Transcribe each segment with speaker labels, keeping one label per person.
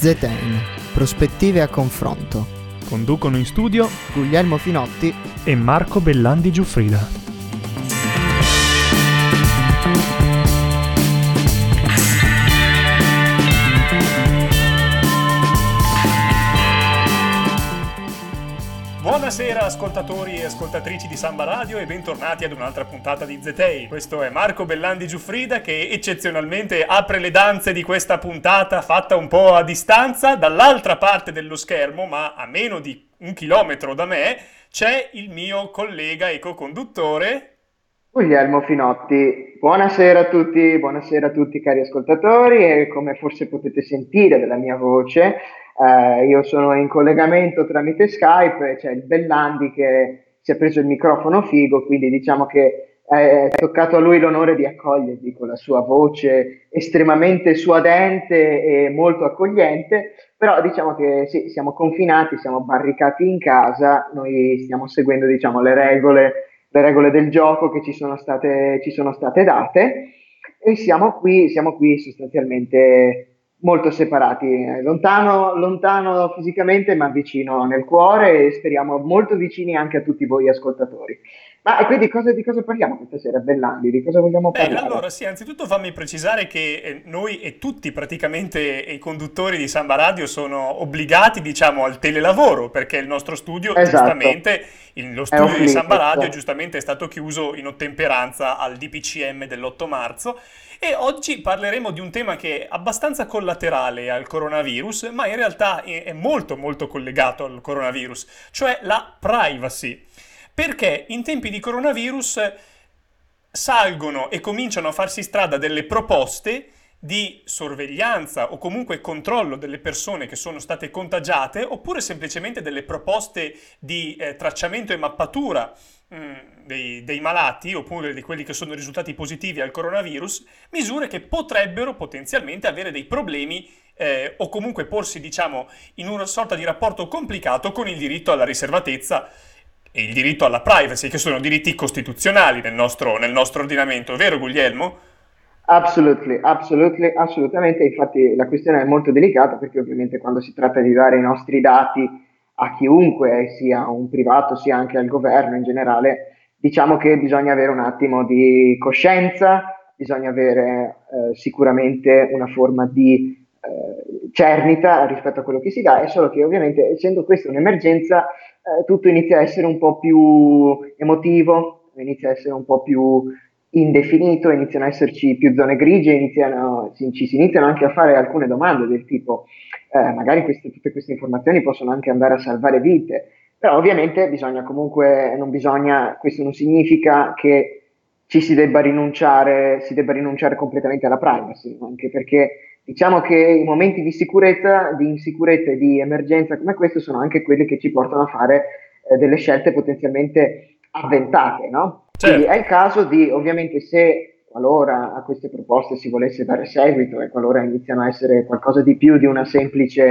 Speaker 1: ZN, prospettive a confronto.
Speaker 2: Conducono in studio
Speaker 1: Guglielmo Finotti
Speaker 2: e Marco Bellandi Giuffrida. Buonasera ascoltatori e ascoltatrici di Samba Radio e bentornati ad un'altra puntata di Zetei. Questo è Marco Bellandi Giuffrida che eccezionalmente apre le danze di questa puntata fatta un po' a distanza dall'altra parte dello schermo, ma a meno di un chilometro da me, c'è il mio collega e co-conduttore
Speaker 3: Guglielmo Finotti. Buonasera a tutti, buonasera a tutti cari ascoltatori e come forse potete sentire dalla mia voce eh, io sono in collegamento tramite Skype, c'è il Bellandi che si è preso il microfono figo, quindi diciamo che è toccato a lui l'onore di accogliervi con la sua voce estremamente suadente e molto accogliente, però diciamo che sì, siamo confinati, siamo barricati in casa, noi stiamo seguendo diciamo, le, regole, le regole del gioco che ci sono state, ci sono state date. E siamo qui, siamo qui sostanzialmente molto separati, lontano, lontano fisicamente ma vicino nel cuore e speriamo molto vicini anche a tutti voi ascoltatori. Ma e quindi cosa, di cosa parliamo questa sera, Bellandi? Di cosa vogliamo parlare?
Speaker 2: Beh, allora sì, anzitutto fammi precisare che eh, noi e tutti praticamente i conduttori di Samba Radio sono obbligati, diciamo, al telelavoro, perché il nostro studio, esatto. giustamente, lo studio di Samba Radio esatto. giustamente è stato chiuso in ottemperanza al DPCM dell'8 marzo e oggi parleremo di un tema che è abbastanza collaterale al coronavirus, ma in realtà è molto molto collegato al coronavirus, cioè la privacy. Perché in tempi di coronavirus salgono e cominciano a farsi strada delle proposte di sorveglianza o comunque controllo delle persone che sono state contagiate oppure semplicemente delle proposte di eh, tracciamento e mappatura mh, mm, dei, dei, malati oppure di quelli che sono risultati positivi al coronavirus, misure che potrebbero potenzialmente avere dei problemi eh, o comunque porsi diciamo in una sorta di rapporto complicato con il diritto alla riservatezza il diritto alla privacy che sono diritti costituzionali nel nostro, nel nostro ordinamento, vero Guglielmo?
Speaker 3: Absolutely, absolutely, assolutamente, infatti la questione è molto delicata perché ovviamente quando si tratta di dare i nostri dati a chiunque, sia un privato sia anche al governo in generale, diciamo che bisogna avere un attimo di coscienza, bisogna avere eh, sicuramente una forma di eh, cernita rispetto a quello che si dà, è solo che ovviamente essendo questa un'emergenza eh, tutto inizia a essere un po' più emotivo, inizia a essere un po' più indefinito, iniziano a esserci più zone grigie, iniziano, ci, ci si iniziano anche a fare alcune domande del tipo eh, magari queste, tutte queste informazioni possono anche andare a salvare vite, però ovviamente bisogna comunque, non bisogna, questo non significa che ci si debba rinunciare, si debba rinunciare completamente alla privacy, anche perché diciamo che i momenti di sicurezza, di insicurezza e di emergenza come questo sono anche quelli che ci portano a fare eh, delle scelte potenzialmente avventate, no? Certo. Quindi è il caso di, ovviamente, se qualora a queste proposte si volesse dare seguito e qualora iniziano a essere qualcosa di più di un semplice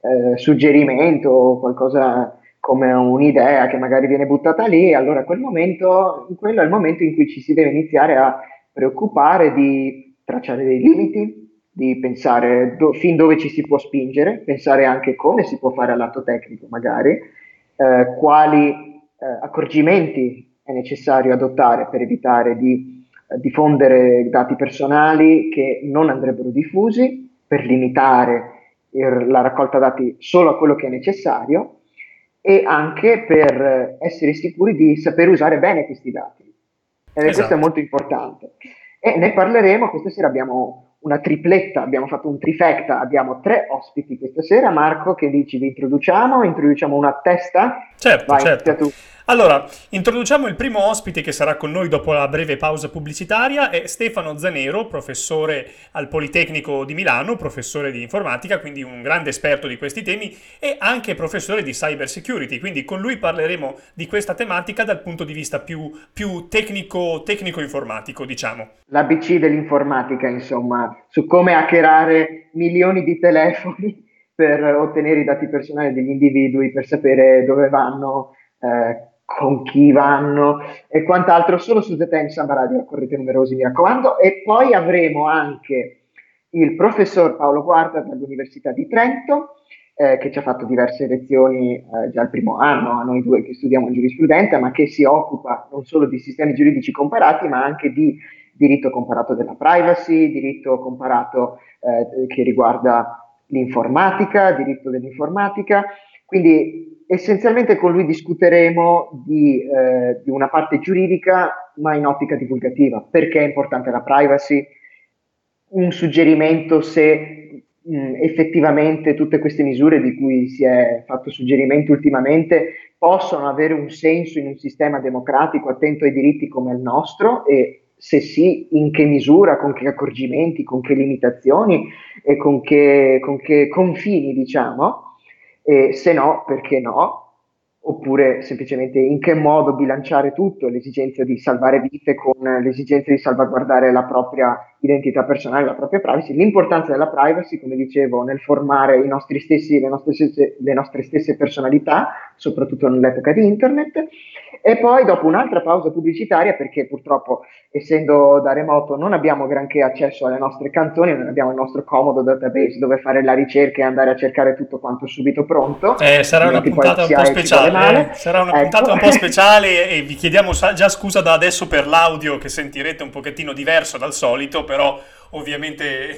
Speaker 3: eh, suggerimento o qualcosa come un'idea che magari viene buttata lì, allora quel momento, quello è il momento in cui ci si deve iniziare a preoccupare di tracciare dei limiti, di pensare do, fin dove ci si può spingere, pensare anche come si può fare all'atto tecnico magari, eh, quali eh, accorgimenti è necessario adottare per evitare di eh, diffondere dati personali che non andrebbero diffusi, per limitare il, la raccolta dati solo a quello che è necessario e anche per essere sicuri di saper usare bene questi dati. Esatto. questo è molto importante. E ne parleremo, questa sera abbiamo una tripletta, abbiamo fatto un trifecta, abbiamo tre ospiti questa sera. Marco, che dici? Vi introduciamo? Introduciamo una testa?
Speaker 2: Certo, Vai, certo. Tu. Allora, introduciamo il primo ospite che sarà con noi dopo la breve pausa pubblicitaria, è Stefano Zanero, professore al Politecnico di Milano, professore di informatica, quindi un grande esperto di questi temi e anche professore di cyber security, quindi con lui parleremo di questa tematica dal punto di vista più, più tecnico, tecnico-informatico, diciamo.
Speaker 3: L'ABC dell'informatica, insomma, su come hackerare milioni di telefoni per ottenere i dati personali degli individui, per sapere dove vanno, eh, con chi vanno e quant'altro solo su The Time Samba Radio, correte numerosi mi raccomando, e poi avremo anche il professor Paolo Guarda dall'Università di Trento, eh, che ci ha fatto diverse lezioni eh, già al primo anno, a noi due che studiamo giurisprudenza, ma che si occupa non solo di sistemi giuridici comparati, ma anche di diritto comparato della privacy, diritto comparato eh, che riguarda l'informatica, diritto dell'informatica. Quindi essenzialmente con lui discuteremo di, eh, di una parte giuridica, ma in ottica divulgativa. Perché è importante la privacy? Un suggerimento se mh, effettivamente tutte queste misure di cui si è fatto suggerimento ultimamente possono avere un senso in un sistema democratico attento ai diritti come il nostro e se sì, in che misura, con che accorgimenti, con che limitazioni e con che, con che confini, diciamo, e se no, perché no, oppure semplicemente in che modo bilanciare tutto, l'esigenza di salvare vite con l'esigenza di salvaguardare la propria identità personale, la propria privacy, l'importanza della privacy, come dicevo, nel formare i nostri stessi, le, nostre stesse, le nostre stesse personalità, soprattutto nell'epoca di internet, e poi dopo un'altra pausa pubblicitaria, perché purtroppo essendo da remoto non abbiamo granché accesso alle nostre canzoni, non abbiamo il nostro comodo database dove fare la ricerca e andare a cercare tutto quanto subito pronto.
Speaker 2: Eh, sarà una puntata un po' speciale, eh, sarà una ecco. puntata un po' speciale e vi chiediamo già scusa da adesso per l'audio che sentirete un pochettino diverso dal solito, però ovviamente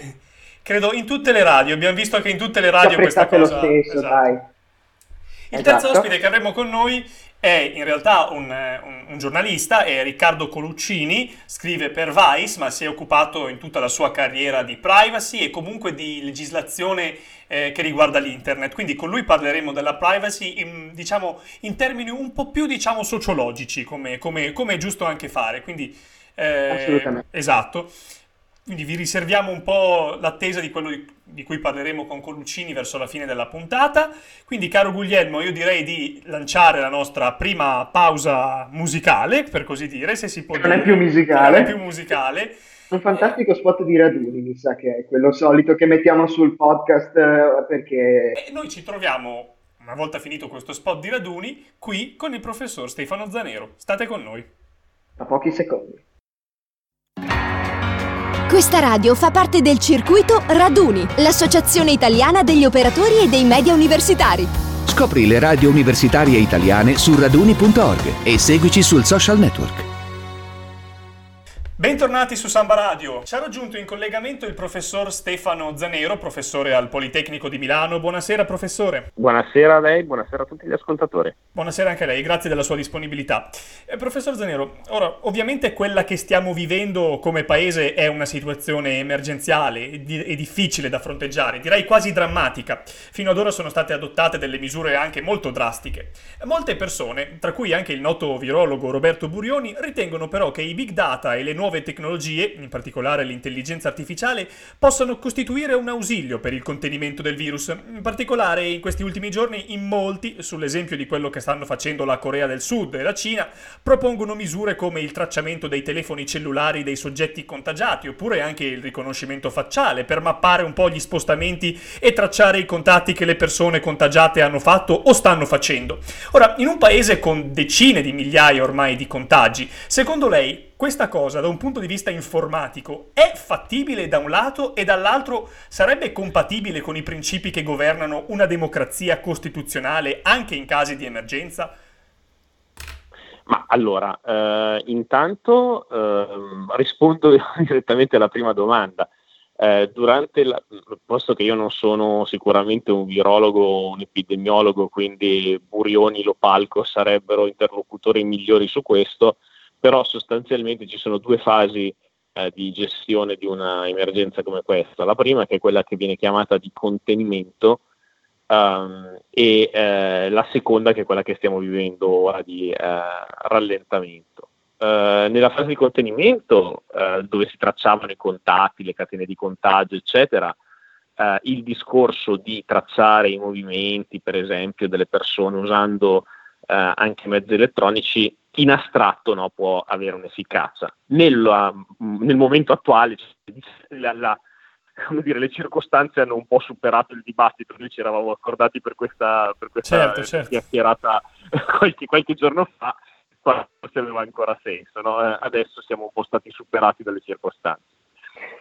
Speaker 2: credo in tutte le radio, abbiamo visto che in tutte le radio questa cosa...
Speaker 3: lo stesso, esatto. dai.
Speaker 2: Il esatto. terzo ospite che avremo con noi è in realtà un, un, un, giornalista, è Riccardo Coluccini, scrive per Vice, ma si è occupato in tutta la sua carriera di privacy e comunque di legislazione eh, che riguarda l'internet. Quindi con lui parleremo della privacy in, diciamo, in termini un po' più diciamo, sociologici, come, come, come, è giusto anche fare. Quindi,
Speaker 3: eh, Assolutamente.
Speaker 2: Esatto. Quindi vi riserviamo un po' l'attesa di quello di, cui parleremo con Coluccini verso la fine della puntata. Quindi, caro Guglielmo, io direi di lanciare la nostra prima pausa musicale, per così dire, se si può
Speaker 3: non
Speaker 2: dire.
Speaker 3: È più musicale.
Speaker 2: Non è più musicale.
Speaker 3: Un fantastico spot di raduni, mi sa che è quello solito che mettiamo sul podcast eh, perché...
Speaker 2: E noi ci troviamo, una volta finito questo spot di raduni, qui con il professor Stefano Zanero. State con noi.
Speaker 3: Tra pochi secondi.
Speaker 4: Questa radio fa parte del circuito Raduni, l'associazione italiana degli operatori e dei media universitari.
Speaker 5: Scopri le radio universitarie italiane su raduni.org e seguici sul social network.
Speaker 2: Bentornati su Samba Radio. Ci ha raggiunto in collegamento il professor Stefano Zanero, professore al Politecnico di Milano. Buonasera professore.
Speaker 6: Buonasera a lei, buonasera a tutti gli ascoltatori.
Speaker 2: Buonasera anche a lei, grazie della sua disponibilità. Eh, professor Zanero, ora ovviamente quella che stiamo vivendo come paese è una situazione emergenziale e, di- e difficile da fronteggiare, direi quasi drammatica. Fino ad ora sono state adottate delle misure anche molto drastiche. Molte persone, tra cui anche il noto virologo Roberto Burioni, ritengono però che i big data e le nuove nuove tecnologie, in particolare l'intelligenza artificiale, possano costituire un ausilio per il contenimento del virus. In particolare in questi ultimi giorni in molti, sull'esempio di quello che stanno facendo la Corea del Sud e la Cina, propongono misure come il tracciamento dei telefoni cellulari dei soggetti contagiati, oppure anche il riconoscimento facciale per mappare un po' gli spostamenti e tracciare i contatti che le persone contagiate hanno fatto o stanno facendo. Ora, in un paese con decine di migliaia ormai di contagi, secondo lei questa cosa da un punto di vista informatico è fattibile da un lato e dall'altro sarebbe compatibile con i principi che governano una democrazia costituzionale anche in casi di emergenza?
Speaker 6: Ma allora, eh, intanto eh, rispondo direttamente alla prima domanda. Eh, durante la, posto che io non sono sicuramente un virologo o un epidemiologo, quindi Burioni, Lopalco sarebbero interlocutori migliori su questo, però sostanzialmente ci sono due fasi eh, di gestione di una emergenza come questa. La prima che è quella che viene chiamata di contenimento um, e eh, la seconda che è quella che stiamo vivendo ora di eh, rallentamento. Uh, nella fase di contenimento, uh, dove si tracciavano i contatti, le catene di contagio, eccetera, uh, il discorso di tracciare i movimenti, per esempio, delle persone usando anche mezzi elettronici in astratto no, può avere un'efficacia. Nella, nel momento attuale la, la, dire, le circostanze hanno un po' superato il dibattito, noi ci eravamo accordati per questa, per questa
Speaker 2: certo, certo.
Speaker 6: chiacchierata qualche, qualche, giorno fa, forse aveva ancora senso, no? eh, adesso siamo un po' stati superati dalle circostanze.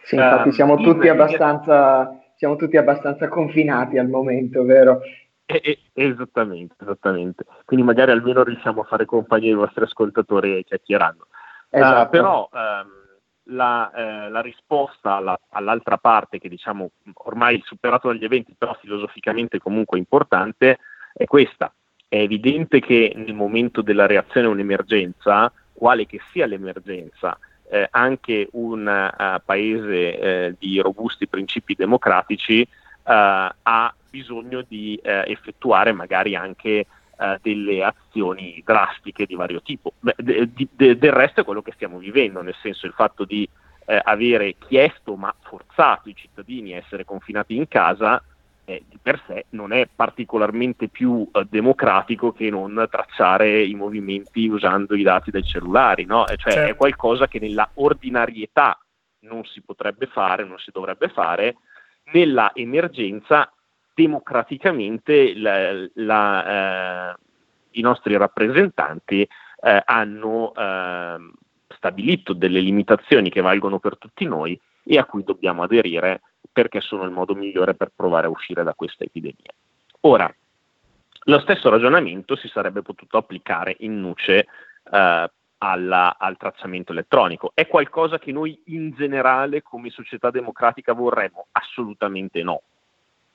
Speaker 3: Sì, infatti siamo, uh, tutti abbastanza, siamo tutti abbastanza confinati al momento, vero?
Speaker 6: Eh, eh, esattamente, esattamente. Quindi magari almeno riusciamo a fare compagnia ai vostri ascoltatori chiacchierando. Esatto. Uh, però um, la, eh, la, risposta alla, all'altra parte, che diciamo ormai superato dagli eventi, però filosoficamente comunque importante, è questa. È evidente che nel momento della reazione a un'emergenza, quale che sia l'emergenza, eh, anche un uh, paese eh, di robusti principi democratici uh, ha bisogno di uh, effettuare magari anche delle azioni drastiche di vario tipo. Beh, de, de, del resto è quello che stiamo vivendo, nel senso il fatto di avere chiesto ma forzato i cittadini a essere confinati in casa eh, di per sé non è particolarmente più eh, democratico che non tracciare i movimenti usando i dati dai cellulari, no? cioè certo. è qualcosa che nella ordinarietà non si potrebbe fare, non si dovrebbe fare, nella emergenza democraticamente la, la, eh, i nostri rappresentanti eh, hanno ehm, stabilito delle limitazioni che valgono per tutti noi e a cui dobbiamo aderire perché sono il modo migliore per provare a uscire da questa epidemia. Ora, lo stesso ragionamento si sarebbe potuto applicare in nuce eh, alla, al tracciamento elettronico. È qualcosa che noi in generale come società democratica vorremmo? Assolutamente no.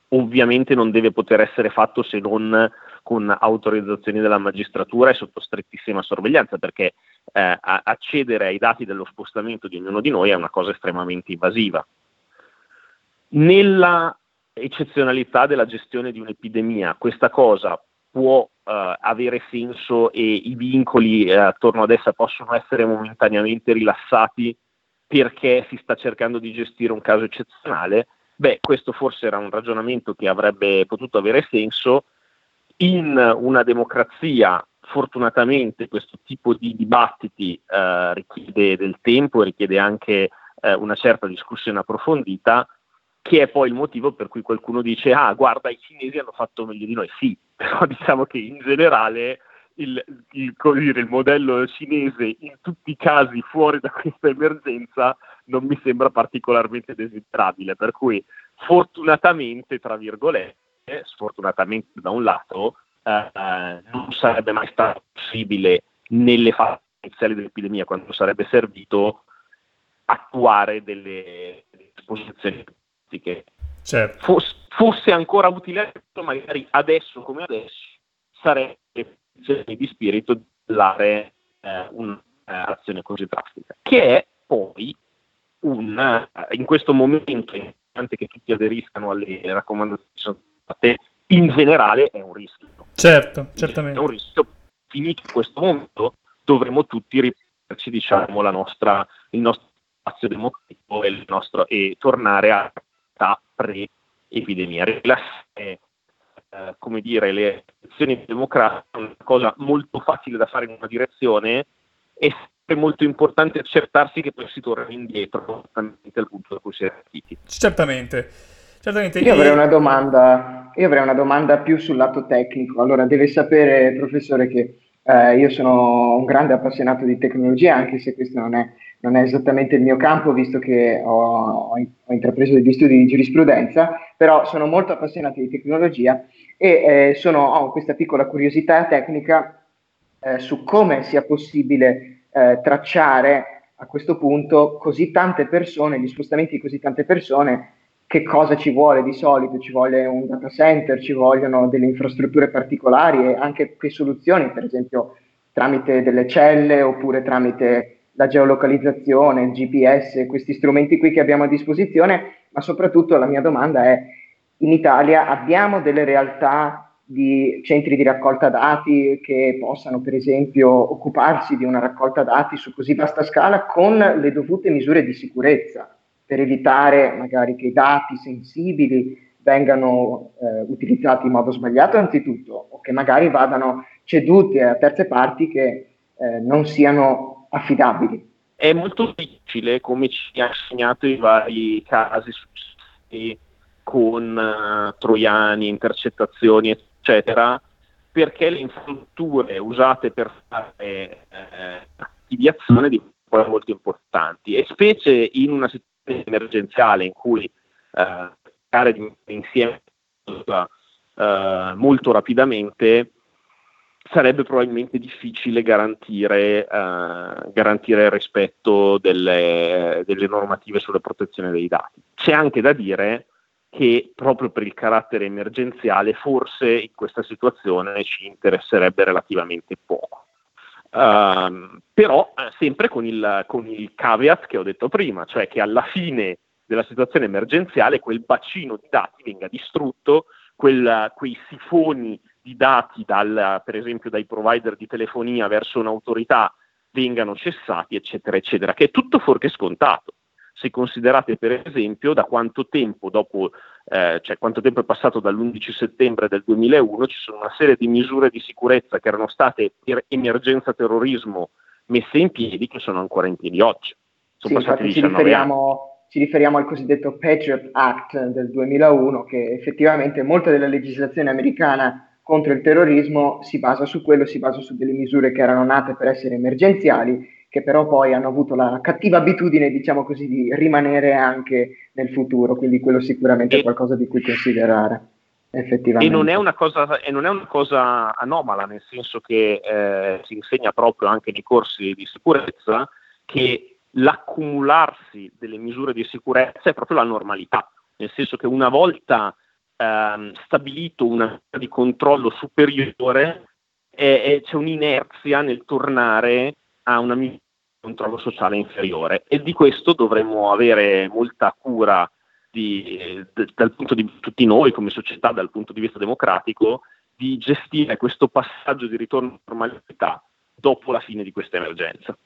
Speaker 6: Ovviamente non deve poter essere fatto se non con autorizzazioni della magistratura e sotto strettissima sorveglianza, perché eh, accedere ai dati dello spostamento di ognuno di noi è una cosa estremamente invasiva. Nella eccezionalità della gestione di un'epidemia, questa cosa può eh, avere senso e i vincoli eh, attorno ad essa possono essere momentaneamente rilassati perché si sta cercando di gestire un caso eccezionale, beh, questo forse era un ragionamento che avrebbe potuto avere senso. In una democrazia, fortunatamente, questo tipo di dibattiti eh, richiede del tempo e richiede anche eh, una certa discussione approfondita che è poi il motivo per cui qualcuno dice ah guarda i cinesi hanno fatto meglio di noi, sì, però diciamo che in generale il, il, dire, il, modello cinese in tutti i casi fuori da questa emergenza non mi sembra particolarmente desiderabile, per cui fortunatamente, tra virgolette, sfortunatamente da un lato, eh, non sarebbe mai stato possibile nelle fasi iniziali dell'epidemia, quando sarebbe servito, attuare delle disposizioni statistiche. Certo. Fosse, fosse ancora utile, magari adesso come adesso sarebbe di spirito di dare eh, un'azione così drastica, che è poi un, eh, in questo momento è importante che tutti aderiscano alle raccomandazioni in generale è un rischio.
Speaker 2: Certo, certamente.
Speaker 6: È un rischio. Finito questo momento dovremo tutti riprenderci diciamo, nostra, il nostro spazio democratico e, nostro, e tornare a realtà pre-epidemia. Rilassare, eh, come dire, le elezioni democratiche è una cosa molto facile da fare in una direzione e è molto importante accertarsi che poi si torni indietro al punto da cui si è partiti.
Speaker 2: Certamente. Certamente.
Speaker 3: Io, avrei una domanda, io avrei una domanda più sul lato tecnico. Allora, deve sapere, professore, che eh, io sono un grande appassionato di tecnologia, anche se questo non è non è esattamente il mio campo, visto che ho, ho, intrapreso degli studi di giurisprudenza, però sono molto appassionato di tecnologia e eh, sono, ho questa piccola curiosità tecnica eh, su come sia possibile eh, tracciare a questo punto così tante persone, gli spostamenti di così tante persone, che cosa ci vuole di solito? Ci vuole un data center, ci vogliono delle infrastrutture particolari e anche che soluzioni, per esempio tramite delle celle oppure tramite la geolocalizzazione, il GPS, questi strumenti qui che abbiamo a disposizione, ma soprattutto la mia domanda è, in Italia abbiamo delle realtà di centri di raccolta dati che possano per esempio occuparsi di una raccolta dati su così vasta scala con le dovute misure di sicurezza per evitare magari che i dati sensibili vengano eh, utilizzati in modo sbagliato anzitutto o che magari vadano ceduti a terze parti che eh, non siano affidabili.
Speaker 6: È molto difficile, come ci ha insegnato i vari casi con uh, troiani, intercettazioni, eccetera, perché le infrastrutture usate per fare eh, archiviazione di poi molto importanti e specie in una situazione emergenziale in cui eh, cercare di insieme eh, molto rapidamente sarebbe probabilmente difficile garantire, eh, garantire il rispetto delle, delle, normative sulla protezione dei dati. C'è anche da dire che proprio per il carattere emergenziale forse in questa situazione ci interesserebbe relativamente poco. Uh, però eh, sempre con il, con il caveat che ho detto prima, cioè che alla fine della situazione emergenziale quel bacino di dati venga distrutto, quel, quei sifoni di dati, dal, per esempio dai provider di telefonia verso un'autorità, vengano cessati, eccetera, eccetera, che è tutto fuorché scontato. Se considerate per esempio da quanto tempo dopo, eh, cioè quanto tempo è passato dall'11 settembre del 2001, ci sono una serie di misure di sicurezza che erano state per emergenza terrorismo messe in piedi che sono ancora in piedi oggi.
Speaker 3: Sono sì, passati 19 anni ci riferiamo al cosiddetto Patriot Act del 2001, che effettivamente molta della legislazione americana contro il terrorismo si basa su quello, si basa su delle misure che erano nate per essere emergenziali, che però poi hanno avuto la cattiva abitudine, diciamo così, di rimanere anche nel futuro, quindi quello sicuramente è qualcosa di cui considerare. Effettivamente.
Speaker 6: E non, è una cosa, e non è una cosa anomala, nel senso che eh, si insegna proprio anche nei corsi di sicurezza che l'accumularsi delle misure di sicurezza è proprio la normalità, nel senso che una volta ehm, stabilito una di controllo superiore, e, c'è un'inerzia nel tornare a una misura di controllo sociale inferiore e di questo dovremmo avere molta cura di, dal punto di tutti noi come società, dal punto di vista democratico, di gestire questo passaggio di ritorno alla normalità dopo la fine di questa emergenza.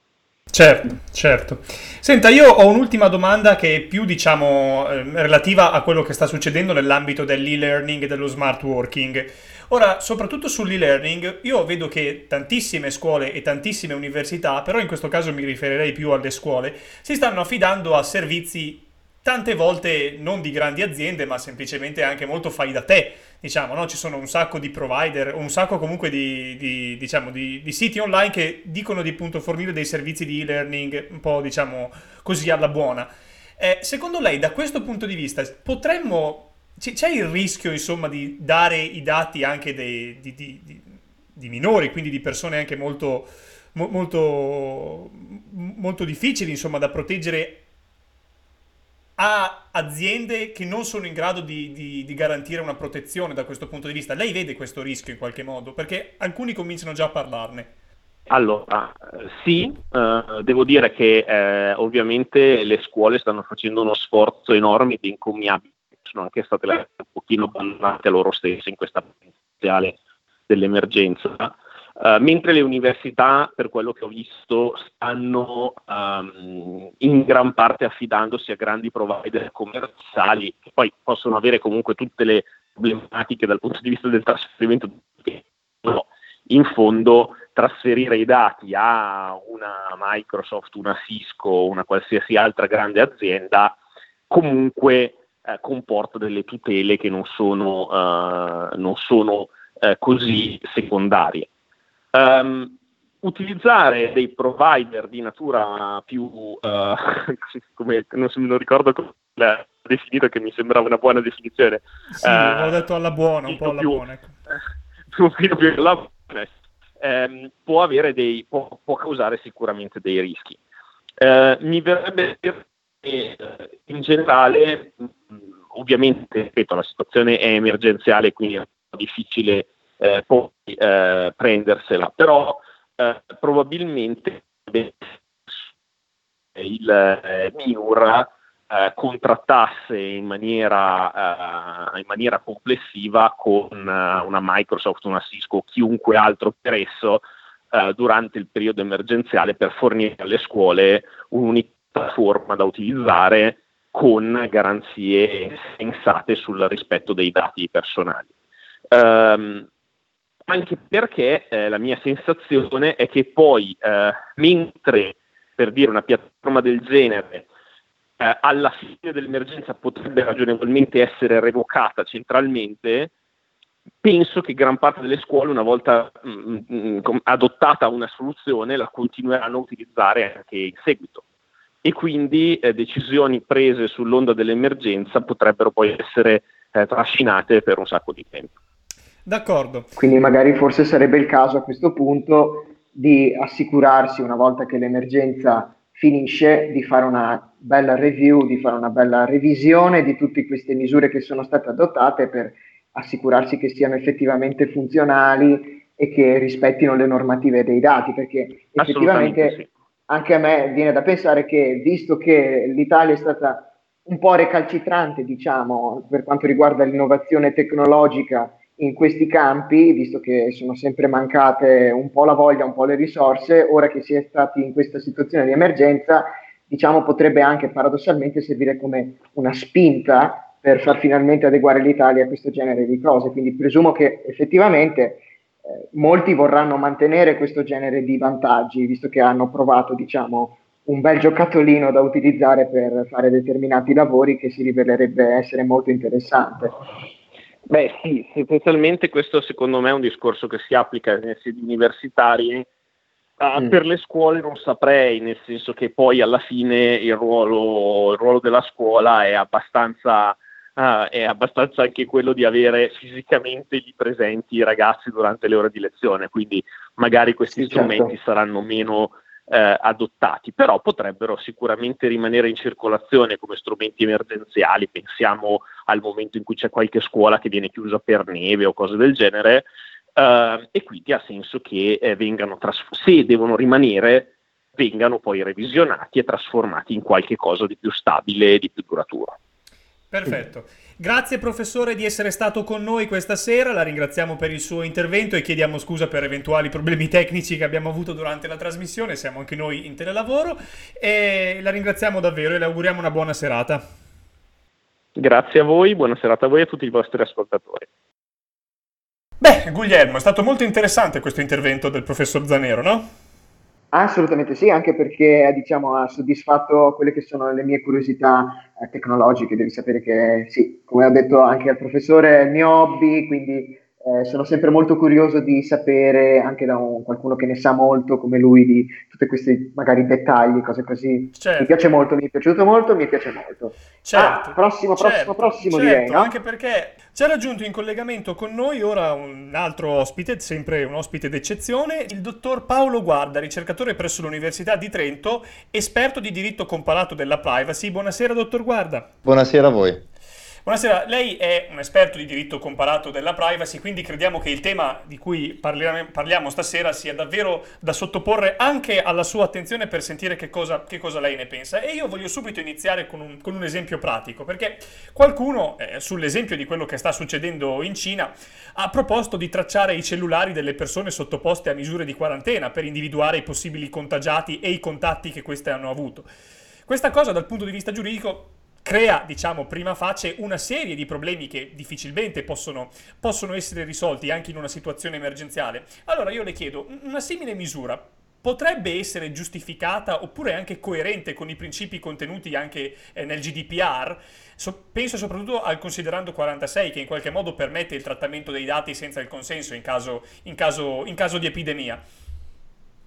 Speaker 2: Certo, certo. Senta, io ho un'ultima domanda che è più, diciamo, eh, relativa a quello che sta succedendo nell'ambito dell'e-learning e dello smart working. Ora, soprattutto sull'e-learning, io vedo che tantissime scuole e tantissime università, però in questo caso mi riferirei più alle scuole, si stanno affidando a servizi tante volte non di grandi aziende, ma semplicemente anche molto fai da te. Diciamo, no? Ci sono un sacco di provider, un sacco comunque di, di, diciamo, di, di siti online che dicono di appunto fornire dei servizi di e-learning un po' diciamo così alla buona. Eh, secondo lei, da questo punto di vista, potremmo. C'è il rischio, insomma, di dare i dati anche dei, di, minori, quindi di persone anche molto, molto, molto difficili, insomma, da proteggere a aziende che non sono in grado di, di, di, garantire una protezione da questo punto di vista. Lei vede questo rischio in qualche modo? Perché alcuni cominciano già a parlarne.
Speaker 6: Allora, sì, eh, devo dire che eh, ovviamente le scuole stanno facendo uno sforzo enorme di incommiabile, sono anche state un pochino abbandonate a loro stesse in questa potenziale dell'emergenza Uh, mentre le università, per quello che ho visto, stanno um, in gran parte affidandosi a grandi provider commerciali che poi possono avere comunque tutte le problematiche dal punto di vista del trasferimento. No, in fondo trasferire i dati a una Microsoft, una Cisco, una qualsiasi altra grande azienda comunque eh, comporta delle tutele che non sono, uh, non sono eh, così secondarie. Um, utilizzare dei provider di natura più, uh, come, non, non ricordo come l'ha definito, che mi sembrava una buona definizione.
Speaker 2: Sì, uh, l'ho detto alla buona, un po' alla più, buona. Ecco.
Speaker 6: Un pochino più alla buona. Um, può, avere dei, può, può, causare sicuramente dei rischi. Uh, mi verrebbe dire che in generale, ovviamente, ripeto, la situazione è emergenziale, quindi è difficile eh, poi eh, prendersela, però eh, probabilmente il eh, MIUR eh, contrattasse in maniera, in maniera complessiva con una Microsoft, una Cisco, chiunque altro per esso durante il periodo emergenziale per fornire alle scuole un'unica forma da utilizzare con garanzie sensate sul rispetto dei dati personali. Um, anche perché eh, la mia sensazione è che poi, eh, mentre per dire una piattaforma del genere eh, alla fine dell'emergenza potrebbe ragionevolmente essere revocata centralmente, penso che gran parte delle scuole, una volta mh, mm, mh, mm, adottata una soluzione, la continueranno a utilizzare anche in seguito. e quindi eh, decisioni prese sull'onda dell'emergenza potrebbero poi essere eh, trascinate per un sacco di tempo.
Speaker 2: D'accordo.
Speaker 3: Quindi magari forse sarebbe il caso a questo punto di assicurarsi una volta che l'emergenza finisce di fare una bella review, di fare una bella revisione di tutte queste misure che sono state adottate per assicurarsi che siano effettivamente funzionali e che rispettino le normative dei dati, perché effettivamente sì. anche a me viene da pensare che visto che l'Italia è stata un po' recalcitrante, diciamo, per quanto riguarda l'innovazione tecnologica in questi campi, visto che sono sempre mancate un po' la voglia, un po' le risorse, ora che si è stati in questa situazione di emergenza, diciamo potrebbe anche paradossalmente servire come una spinta per far finalmente adeguare l'Italia a questo genere di cose. Quindi presumo che effettivamente eh, molti vorranno mantenere questo genere di vantaggi, visto che hanno provato, diciamo, un bel giocattolino da utilizzare per fare determinati lavori che si rivelerebbe essere molto interessante.
Speaker 6: Beh sì, essenzialmente questo secondo me è un discorso che si applica nei sedi universitari. Uh, mm. Per le scuole non saprei, nel senso che poi alla fine il ruolo, il ruolo della scuola è abbastanza, uh, è abbastanza anche quello di avere fisicamente lì presenti i ragazzi durante le ore di lezione, quindi magari questi sì, strumenti certo. saranno meno eh, adottati, però potrebbero sicuramente rimanere in circolazione come strumenti emergenziali, pensiamo al momento in cui c'è qualche scuola che viene chiusa per neve o cose del genere, eh, e quindi ha senso che eh, vengano trasformati, se devono rimanere, vengano poi revisionati e trasformati in qualche cosa di più stabile e di più duraturo.
Speaker 2: Perfetto. Grazie professore di essere stato con noi questa sera, la ringraziamo per il suo intervento e chiediamo scusa per eventuali problemi tecnici che abbiamo avuto durante la trasmissione, siamo anche noi in telelavoro e la ringraziamo davvero e le auguriamo una buona serata.
Speaker 6: Grazie a voi, buona serata a voi e a tutti i vostri ascoltatori.
Speaker 2: Beh, Guglielmo, è stato molto interessante questo intervento del professor Zanero, no?
Speaker 3: Assolutamente sì, anche perché diciamo, ha soddisfatto quelle che sono le mie curiosità eh, tecnologiche. Devi sapere che sì, come ho detto anche al professore, è il mio hobby, quindi eh, sono sempre molto curioso di sapere anche da un, qualcuno che ne sa molto come lui di tutti questi magari dettagli, cose così. Certo. Mi piace molto, mi è piaciuto molto, mi piace molto.
Speaker 2: Certo.
Speaker 3: Ah, prossimo, certo, prossimo, prossimo
Speaker 2: certo,
Speaker 3: direi, no?
Speaker 2: Anche perché c'è raggiunto in collegamento con noi ora un altro ospite, sempre un ospite d'eccezione, il dottor Paolo Guarda, ricercatore presso l'Università di Trento, esperto di diritto comparato della privacy. Buonasera, dottor Guarda.
Speaker 7: Buonasera a voi.
Speaker 2: Buonasera, lei è un esperto di diritto comparato della privacy, quindi crediamo che il tema di cui parliamo, stasera sia davvero da sottoporre anche alla sua attenzione per sentire che cosa, che cosa lei ne pensa. E io voglio subito iniziare con un, con un esempio pratico, perché qualcuno, eh, sull'esempio di quello che sta succedendo in Cina, ha proposto di tracciare i cellulari delle persone sottoposte a misure di quarantena per individuare i possibili contagiati e i contatti che queste hanno avuto. Questa cosa dal punto di vista giuridico crea, diciamo, prima face una serie di problemi che difficilmente possono, possono essere risolti anche in una situazione emergenziale. Allora io le chiedo, una simile misura potrebbe essere giustificata oppure anche coerente con i principi contenuti anche eh, nel GDPR? So, penso soprattutto al considerando 46 che in qualche modo permette il trattamento dei dati senza il consenso in caso, in caso, in caso di epidemia.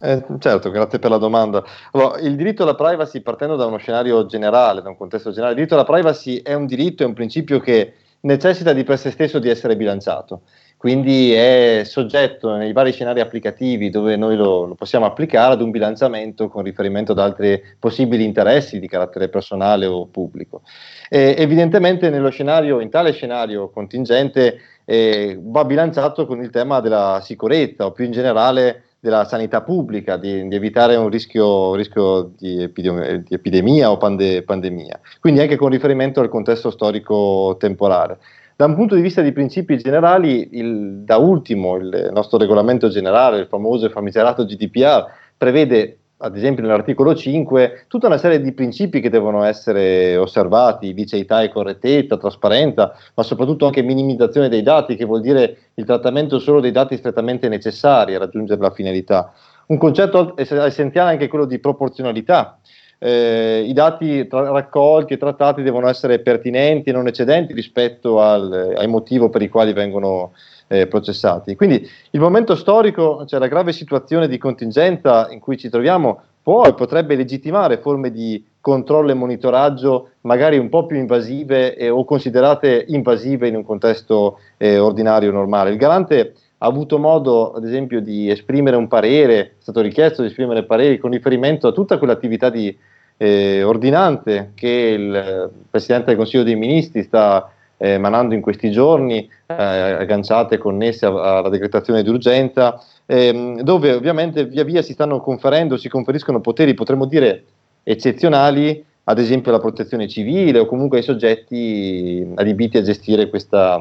Speaker 7: Eh, certo, grazie per la domanda. Allora, il diritto alla privacy, partendo da uno scenario generale, da un contesto generale, il diritto alla privacy è un diritto, è un principio che necessita di per sé stesso di essere bilanciato, quindi è soggetto nei vari scenari applicativi dove noi lo, lo possiamo applicare ad un bilanciamento con riferimento ad altri possibili interessi di carattere personale o pubblico. E, evidentemente scenario, in tale scenario contingente eh, va bilanciato con il tema della sicurezza o più in generale della sanità pubblica, di, di evitare un rischio, rischio di, epidemia, di, epidemia o pande, pandemia, quindi anche con riferimento al contesto storico temporale. Da un punto di vista di principi generali, il, da ultimo il nostro regolamento generale, il famoso e famigerato GDPR, prevede ad esempio nell'articolo 5, tutta una serie di principi che devono essere osservati, liceità e correttezza, trasparenza, ma soprattutto anche minimizzazione dei dati, che vuol dire il trattamento solo dei dati strettamente necessari a raggiungere la finalità. Un concetto essenziale è anche quello di proporzionalità. Eh, I dati tra- raccolti e trattati devono essere pertinenti e non eccedenti rispetto al, ai motivi per i quali vengono eh, processati. Quindi il momento storico, cioè la grave situazione di contingenza in cui ci troviamo, può e potrebbe legittimare forme di controllo e monitoraggio magari un po' più invasive eh, o considerate invasive in un contesto eh, ordinario normale. Il garante ha avuto modo, ad esempio, di esprimere un parere, è stato richiesto di esprimere pareri con riferimento a tutta quell'attività di eh, ordinante che il Presidente del Consiglio dei Ministri sta eh, emanando in questi giorni, eh, agganciate e connesse alla decretazione d'urgenza, ehm, dove ovviamente via via si stanno conferendo, si conferiscono poteri, potremmo dire, eccezionali, ad esempio alla protezione civile o comunque ai soggetti adibiti a gestire questa,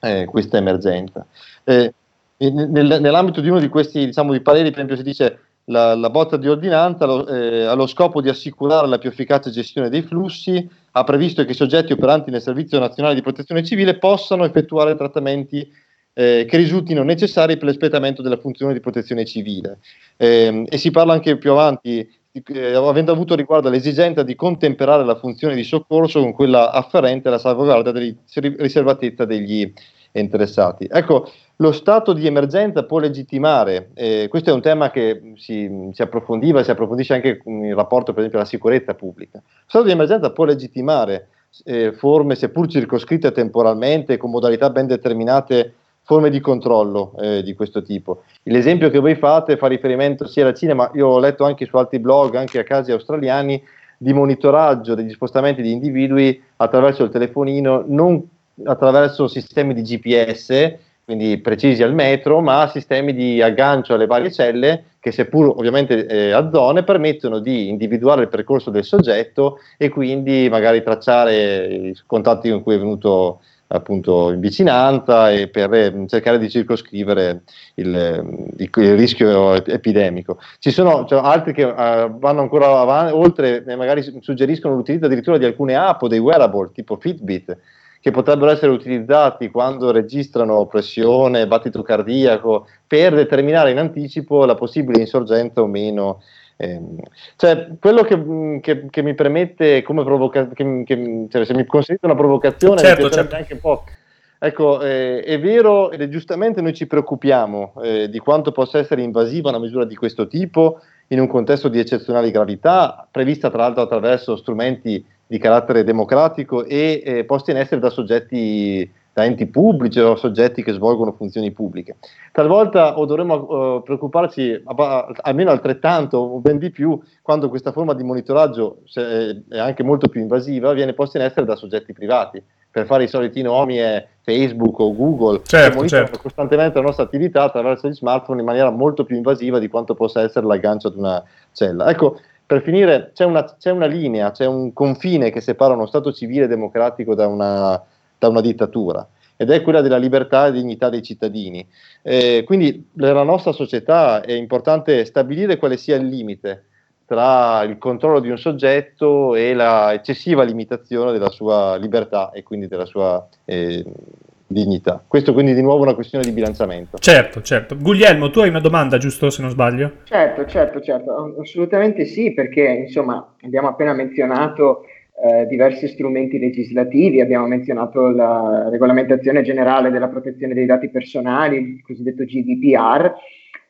Speaker 7: eh, questa emergenza. Eh, nel, nell'ambito di uno di questi diciamo, di pareri, per esempio, si dice la, la botta di ordinanza lo, eh, ha lo scopo di assicurare la più efficace gestione dei flussi, ha previsto che i soggetti operanti nel Servizio Nazionale di Protezione Civile possano effettuare trattamenti eh, che risultino necessari per l'espletamento della funzione di protezione civile. Eh, e si parla anche più avanti eh, avendo avuto riguardo all'esigenza di contemperare la funzione di soccorso con quella afferente alla salvaguardia della riservatezza degli interessati. Ecco, lo stato di emergenza può legittimare, eh, questo è un tema che si, si approfondiva, si approfondisce anche in rapporto per esempio alla sicurezza pubblica. Lo stato di emergenza può legittimare eh, forme seppur circoscritte temporalmente, con modalità ben determinate forme di controllo eh, di questo tipo. L'esempio che voi fate fa riferimento sia alla Cina, ma io ho letto anche su altri blog, anche a casi australiani, di monitoraggio degli spostamenti di individui attraverso il telefonino, non attraverso sistemi di GPS, quindi precisi al metro, ma sistemi di aggancio alle varie celle che seppur ovviamente eh, a zone permettono di individuare il percorso del soggetto e quindi magari tracciare i contatti con cui è venuto appunto in vicinanza e per eh, cercare di circoscrivere il, il, il rischio epidemico. Ci sono cioè, altri che uh, vanno ancora avanti, oltre e magari suggeriscono l'utilizzo addirittura di alcune app o dei wearable tipo Fitbit che potrebbero essere utilizzati quando registrano pressione, battito cardiaco, per determinare in anticipo la possibile insorgenza o meno Ehm, cioè, quello che, mm, che, che, mi permette come provocazione, cioè, se mi consentite una provocazione,
Speaker 2: certo, certo.
Speaker 7: anche un po'. Ecco, eh, è vero ed è giustamente noi ci preoccupiamo eh, di quanto possa essere invasiva una misura di questo tipo in un contesto di eccezionale gravità, prevista tra l'altro attraverso strumenti di carattere democratico e eh, posti in essere da soggetti da enti pubblici o soggetti che svolgono funzioni pubbliche. Talvolta o dovremmo uh, preoccuparci almeno altrettanto o ben di più quando questa forma di monitoraggio è anche molto più invasiva viene posta in essere da soggetti privati per fare i soliti nomi è Facebook o Google
Speaker 2: certo, che monitorano certo.
Speaker 7: costantemente la nostra attività attraverso gli smartphone in maniera molto più invasiva di quanto possa essere l'aggancio ad una cella. Ecco, per finire, c'è una, c'è una linea, c'è un confine che separa uno Stato civile democratico da una, da una dittatura ed è quella della libertà e dignità dei cittadini. Eh, quindi nella nostra società è importante stabilire quale sia il limite tra il controllo di un soggetto e la eccessiva limitazione della sua libertà e quindi della sua eh, dignità. Questo quindi di nuovo è una questione di bilanciamento.
Speaker 2: Certo, certo. Guglielmo, tu hai una domanda, giusto se non sbaglio?
Speaker 3: Certo, certo, certo, assolutamente sì, perché insomma abbiamo appena menzionato eh, diversi strumenti legislativi, abbiamo menzionato la regolamentazione generale della protezione dei dati personali, il cosiddetto GDPR,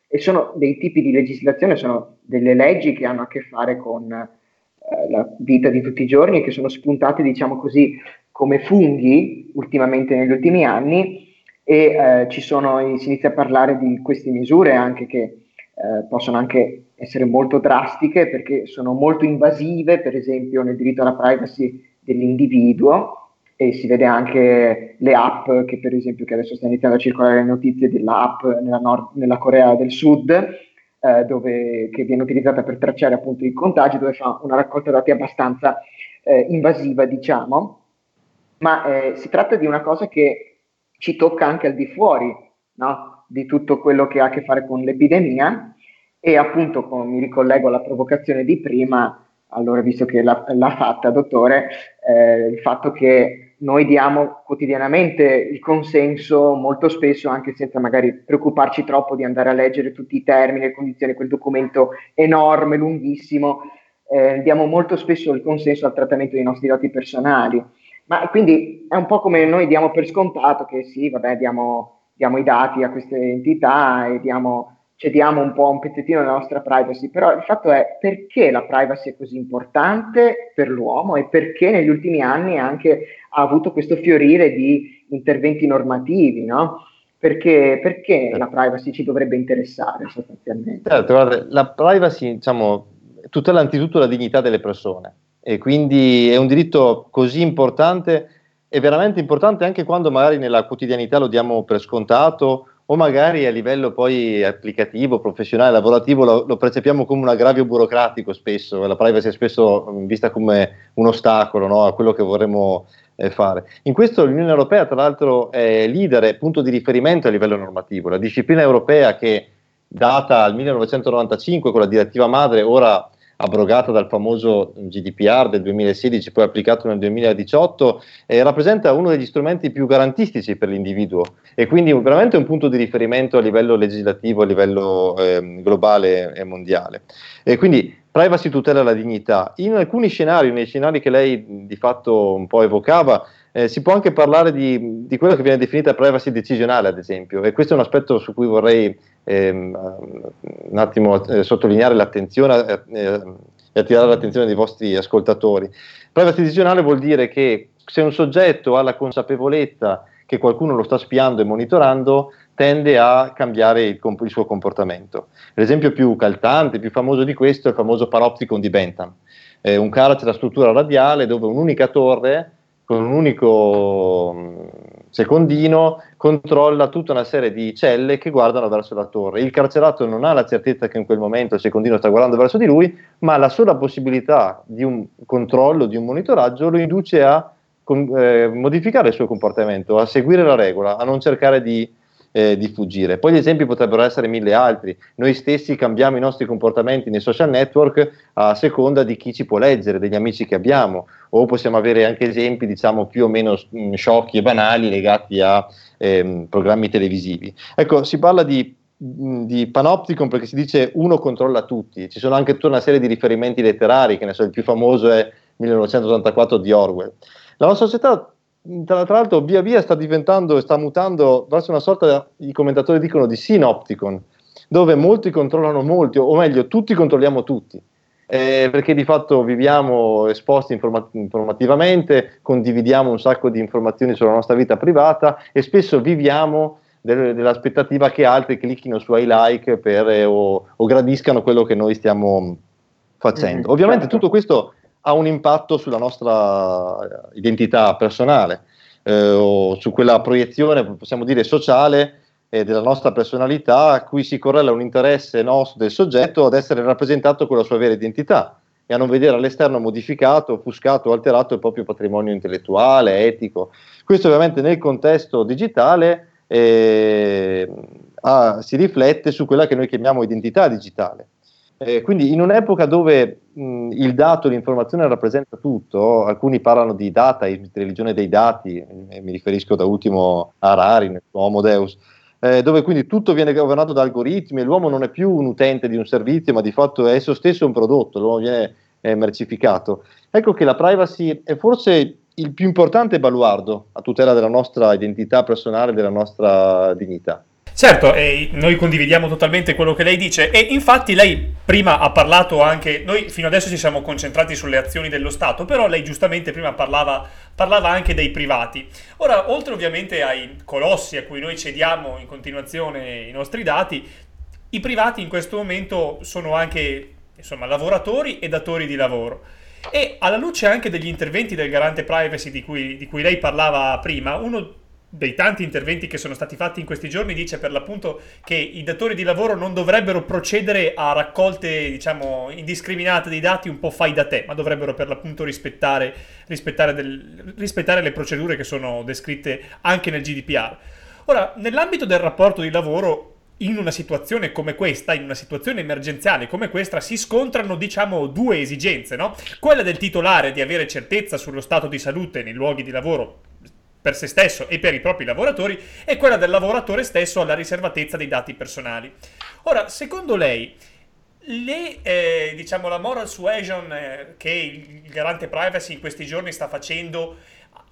Speaker 3: e sono dei tipi di legislazione, sono delle leggi che hanno a che fare con eh, la vita di tutti i giorni e che sono spuntate, diciamo così, come funghi ultimamente negli ultimi anni e eh, sono, si inizia a parlare di queste misure anche che eh, possono anche essere molto drastiche perché sono molto invasive, per esempio nel diritto alla privacy dell'individuo e si vede anche le app che per esempio che adesso sta iniziando a circolare le notizie dell'app nella, Nord, nella Corea del Sud eh, dove, che viene utilizzata per tracciare appunto i contagi dove fa una raccolta dati abbastanza eh, invasiva diciamo ma eh, si tratta di una cosa che ci tocca anche al di fuori no? di tutto quello che ha a che fare con l'epidemia e appunto come mi ricollego alla provocazione di prima, allora visto che l'ha, l'ha fatta, dottore, eh, il fatto che noi diamo quotidianamente il consenso, molto spesso anche senza magari preoccuparci troppo di andare a leggere tutti i termini e condizioni, quel documento enorme, lunghissimo, eh, diamo molto spesso il consenso al trattamento dei nostri dati personali. Ma quindi è un po' come noi diamo per scontato che sì, vabbè, diamo, diamo i dati a queste entità e diamo cediamo un po' un pezzettino della nostra privacy, però il fatto è perché la privacy è così importante per l'uomo e perché negli ultimi anni anche ha avuto questo fiorire di interventi normativi, no? Perché, perché la privacy ci dovrebbe interessare sostanzialmente?
Speaker 7: Certo, guarda, la privacy diciamo, tutela anzitutto la dignità delle persone e quindi è un diritto così importante e veramente importante anche quando magari nella quotidianità lo diamo per scontato o magari a livello poi applicativo, professionale, lavorativo lo, lo, percepiamo come un aggravio burocratico spesso, la privacy è spesso vista come un ostacolo no, a quello che vorremmo eh, fare. In questo l'Unione Europea tra l'altro è leader e punto di riferimento a livello normativo, la disciplina europea che data al 1995 con la direttiva madre ora abrogata dal famoso GDPR del 2016, poi applicato nel 2018, eh, rappresenta uno degli strumenti più garantistici per l'individuo e quindi veramente un punto di riferimento a livello legislativo, a livello eh, globale e mondiale. E quindi privacy tutela la dignità. In alcuni scenari, nei scenari che lei di fatto un po' evocava, eh, si può anche parlare di, di, quello che viene definita privacy decisionale, ad esempio, e questo è un aspetto su cui vorrei ehm, un attimo eh, sottolineare l'attenzione eh, eh, e attirare l'attenzione dei vostri ascoltatori. Privacy decisionale vuol dire che se un soggetto ha la consapevolezza che qualcuno lo sta spiando e monitorando, tende a cambiare il, comp- il suo comportamento. L'esempio più calzante, più famoso di questo è il famoso Paropticon di Bentham, eh, un carcere a struttura radiale dove un'unica torre con un unico secondino controlla tutta una serie di celle che guardano verso la torre. Il carcerato non ha la certezza che in quel momento il secondino sta guardando verso di lui, ma la sola possibilità di un controllo, di un monitoraggio lo induce a eh, modificare il suo comportamento, a seguire la regola, a non cercare di eh, di fuggire. Poi gli esempi potrebbero essere mille altri. Noi stessi cambiamo i nostri comportamenti nei social network a seconda di chi ci può leggere, degli amici che abbiamo, o possiamo avere anche esempi diciamo più o meno mh, mm, sciocchi e banali legati a ehm, programmi televisivi. Ecco, si parla di mm, di Panopticon perché si dice uno controlla tutti, ci sono anche tutta una serie di riferimenti letterari, che ne so, il più famoso è 1984 di Orwell. La nostra società tra, l'altro via via sta diventando e sta mutando verso una sorta, i commentatori dicono, di synopticon, dove molti controllano molti, o meglio, tutti controlliamo tutti. Eh, perché di fatto viviamo esposti informa- informativamente, condividiamo un sacco di informazioni sulla nostra vita privata e spesso viviamo del, dell'aspettativa che altri clicchino su ai like per, eh, o, o, gradiscano quello che noi stiamo facendo. Mm, Ovviamente certo. tutto questo ha un impatto sulla nostra identità personale eh, o su quella proiezione, possiamo dire, sociale eh, della nostra personalità a cui si correla un interesse nostro del soggetto ad essere rappresentato con la sua vera identità e a non vedere all'esterno modificato, offuscato o alterato il proprio patrimonio intellettuale, etico. Questo ovviamente nel contesto digitale eh, ah, si riflette su quella che noi chiamiamo identità digitale. Eh, quindi in un'epoca dove mh, il dato, l'informazione rappresenta tutto, alcuni parlano di data, di religione dei dati, mi riferisco da ultimo a Harari, nel suo Homo Deus, eh, dove quindi tutto viene governato da algoritmi e l'uomo non è più un utente di un servizio, ma di fatto è esso stesso un prodotto, l'uomo viene eh, mercificato. Ecco che la privacy è forse il più importante baluardo a tutela della nostra identità personale, della nostra dignità.
Speaker 2: Certo, noi condividiamo totalmente quello che lei dice e infatti lei prima ha parlato anche, noi fino adesso ci siamo concentrati sulle azioni dello Stato, però lei giustamente prima parlava, parlava anche dei privati. Ora, oltre ovviamente ai colossi a cui noi cediamo in continuazione i nostri dati, i privati in questo momento sono anche insomma, lavoratori e datori di lavoro. E alla luce anche degli interventi del garante privacy di cui, di cui lei parlava prima, uno dei tanti interventi che sono stati fatti in questi giorni dice per l'appunto che i datori di lavoro non dovrebbero procedere a raccolte diciamo indiscriminate di dati un po' fai da te ma dovrebbero per l'appunto rispettare, rispettare, del, rispettare le procedure che sono descritte anche nel GDPR ora nell'ambito del rapporto di lavoro in una situazione come questa, in una situazione emergenziale come questa, si scontrano, diciamo, due esigenze, no? Quella del titolare di avere certezza sullo stato di salute nei luoghi di lavoro per se stesso e per i propri lavoratori e quella del lavoratore stesso alla riservatezza dei dati personali. Ora, secondo lei, le, eh, diciamo, la moral suasion eh, che il garante privacy in questi giorni sta facendo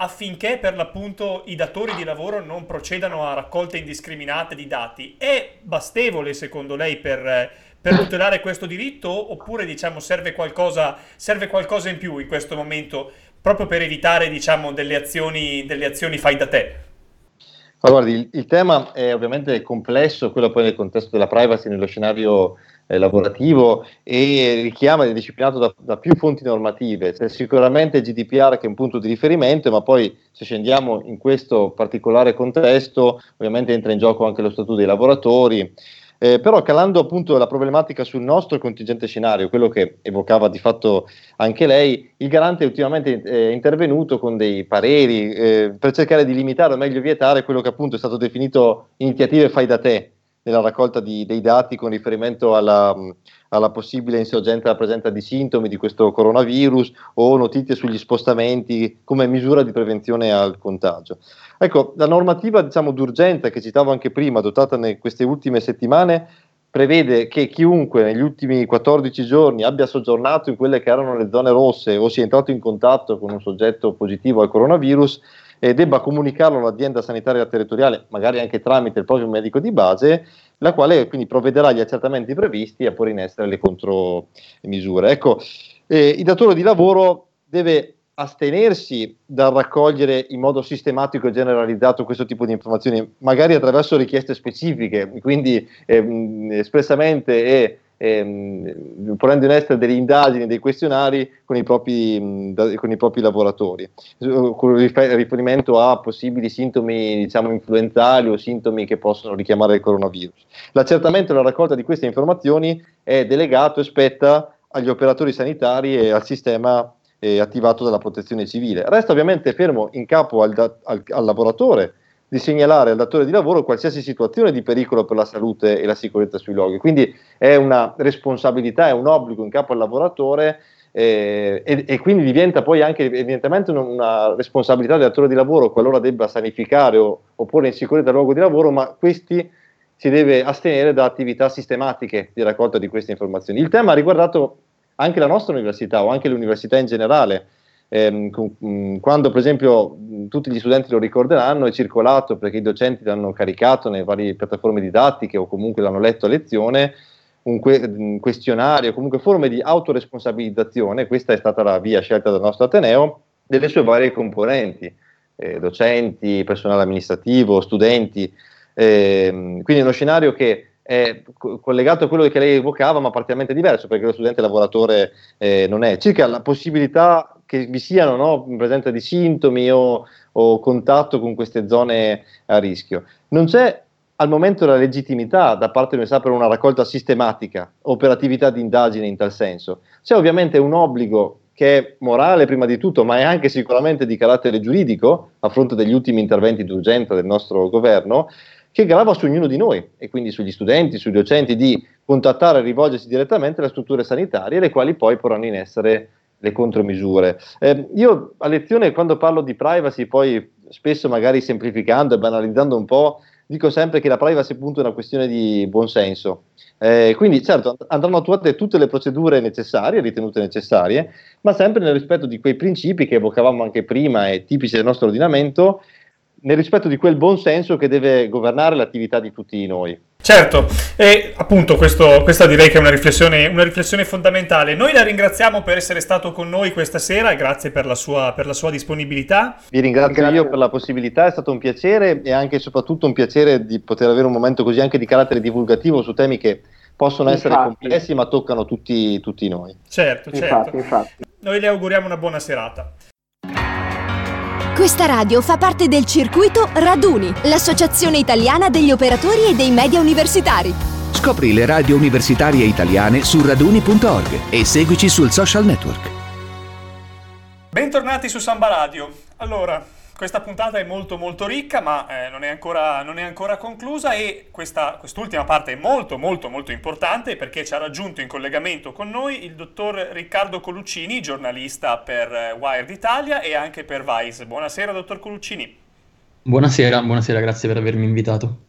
Speaker 2: affinché per l'appunto i datori di lavoro non procedano a raccolte indiscriminate di dati. È bastevole secondo lei per, per tutelare questo diritto oppure diciamo, serve, qualcosa, serve qualcosa in più in questo momento proprio per evitare diciamo, delle, azioni, delle azioni fai da te?
Speaker 7: Allora, il, il, tema è ovviamente complesso, quello poi nel contesto della privacy, nello scenario eh, lavorativo e richiama ed è disciplinato da, da, più fonti normative. C'è sicuramente il GDPR che è un punto di riferimento, ma poi se scendiamo in questo particolare contesto, ovviamente entra in gioco anche lo statuto dei lavoratori. Eh, però calando appunto la problematica sul nostro contingente scenario, quello che evocava di fatto anche lei, il garante ultimamente è intervenuto con dei pareri eh, per cercare di limitare o meglio vietare quello che appunto è stato definito iniziative fai da te, nella raccolta di, dei dati con riferimento alla, alla possibile insorgenza della presenza di sintomi di questo coronavirus o notizie sugli spostamenti come misura di prevenzione al contagio. Ecco, la normativa diciamo, d'urgenza che citavo anche prima, adottata in queste ultime settimane, prevede che chiunque negli ultimi 14 giorni abbia soggiornato in quelle che erano le zone rosse o sia entrato in contatto con un soggetto positivo al coronavirus eh, debba comunicarlo all'azienda sanitaria territoriale, magari anche tramite il proprio medico di base, la quale quindi provvederà agli accertamenti previsti a porre in essere le contromisure. Ecco, eh, il datore di lavoro deve astenersi dal raccogliere in modo sistematico e generalizzato questo tipo di informazioni, magari attraverso richieste specifiche, quindi ehm, espressamente e ehm, ponendo in essere delle indagini, dei questionari con i propri, mh, con i propri lavoratori, con riferimento a possibili sintomi diciamo, influenzali o sintomi che possono richiamare il coronavirus. L'accertamento e la raccolta di queste informazioni è delegato e spetta agli operatori sanitari e al sistema eh, attivato dalla protezione civile. Resta ovviamente fermo in capo al, al, al lavoratore di segnalare al datore di lavoro qualsiasi situazione di pericolo per la salute e la sicurezza sui luoghi. Quindi è una responsabilità, è un obbligo in capo al lavoratore eh, e, e, quindi diventa poi anche evidentemente una, responsabilità del datore di lavoro qualora debba sanificare o, o porre in sicurezza il luogo di lavoro, ma questi si deve astenere da attività sistematiche di raccolta di queste informazioni. Il tema ha riguardato anche la nostra università o anche le università in generale quando per esempio mm, tutti gli studenti lo ricorderanno, è circolato perché i docenti l'hanno caricato nelle varie piattaforme didattiche o comunque l'hanno letto a lezione, un mm, questionario, comunque forme di autoresponsabilizzazione, questa è stata la via scelta dal nostro Ateneo, delle sue varie componenti, eh, docenti, personale amministrativo, studenti, eh, quindi uno scenario che è collegato a quello che lei evocava, ma parzialmente diverso, perché lo studente lavoratore eh, non è. Circa la possibilità che vi siano no, presenza di sintomi o, o, contatto con queste zone a rischio. Non c'è al momento la legittimità da parte dell'UNESA per una raccolta sistematica, operatività di indagine in tal senso. C'è ovviamente un obbligo che è morale prima di tutto, ma è anche sicuramente di carattere giuridico, a fronte degli ultimi interventi d'urgenza del nostro governo, che grava su ognuno di noi e quindi sugli studenti, sui docenti di contattare e rivolgersi direttamente alle strutture sanitarie, le quali poi porranno in essere le contromisure. Eh, io a lezione quando parlo di privacy, poi spesso magari semplificando e banalizzando un po', dico sempre che la privacy appunto è una questione di buonsenso. Eh, quindi certo andranno attuate tutte le procedure necessarie, ritenute necessarie, ma sempre nel rispetto di quei principi che evocavamo anche prima e tipici del nostro ordinamento, nel rispetto di quel buonsenso che deve governare l'attività di tutti noi.
Speaker 2: Certo, e appunto questo, questa direi che è una riflessione, una riflessione, fondamentale. Noi la ringraziamo per essere stato con noi questa sera e grazie per la sua, per la sua disponibilità.
Speaker 7: Vi ringrazio grazie. io per la possibilità, è stato un piacere e anche e soprattutto un piacere di poter avere un momento così anche di carattere divulgativo su temi che possono essere infatti. complessi ma toccano tutti, tutti noi.
Speaker 2: Certo, certo. Infatti, infatti. Noi le auguriamo una buona serata.
Speaker 4: Questa radio fa parte del circuito Raduni, l'associazione italiana degli operatori e dei media universitari.
Speaker 5: Scopri le radio universitarie italiane su raduni.org e seguici sul social network.
Speaker 2: Bentornati su Samba Radio. Allora, questa puntata è molto molto ricca, ma eh, non, è ancora, non, è ancora, conclusa e questa, quest'ultima parte è molto molto molto importante perché ci ha raggiunto in collegamento con noi il dottor Riccardo Coluccini, giornalista per eh, Wired Italia e anche per Vice. Buonasera dottor Coluccini.
Speaker 8: Buonasera, buonasera, grazie per avermi invitato.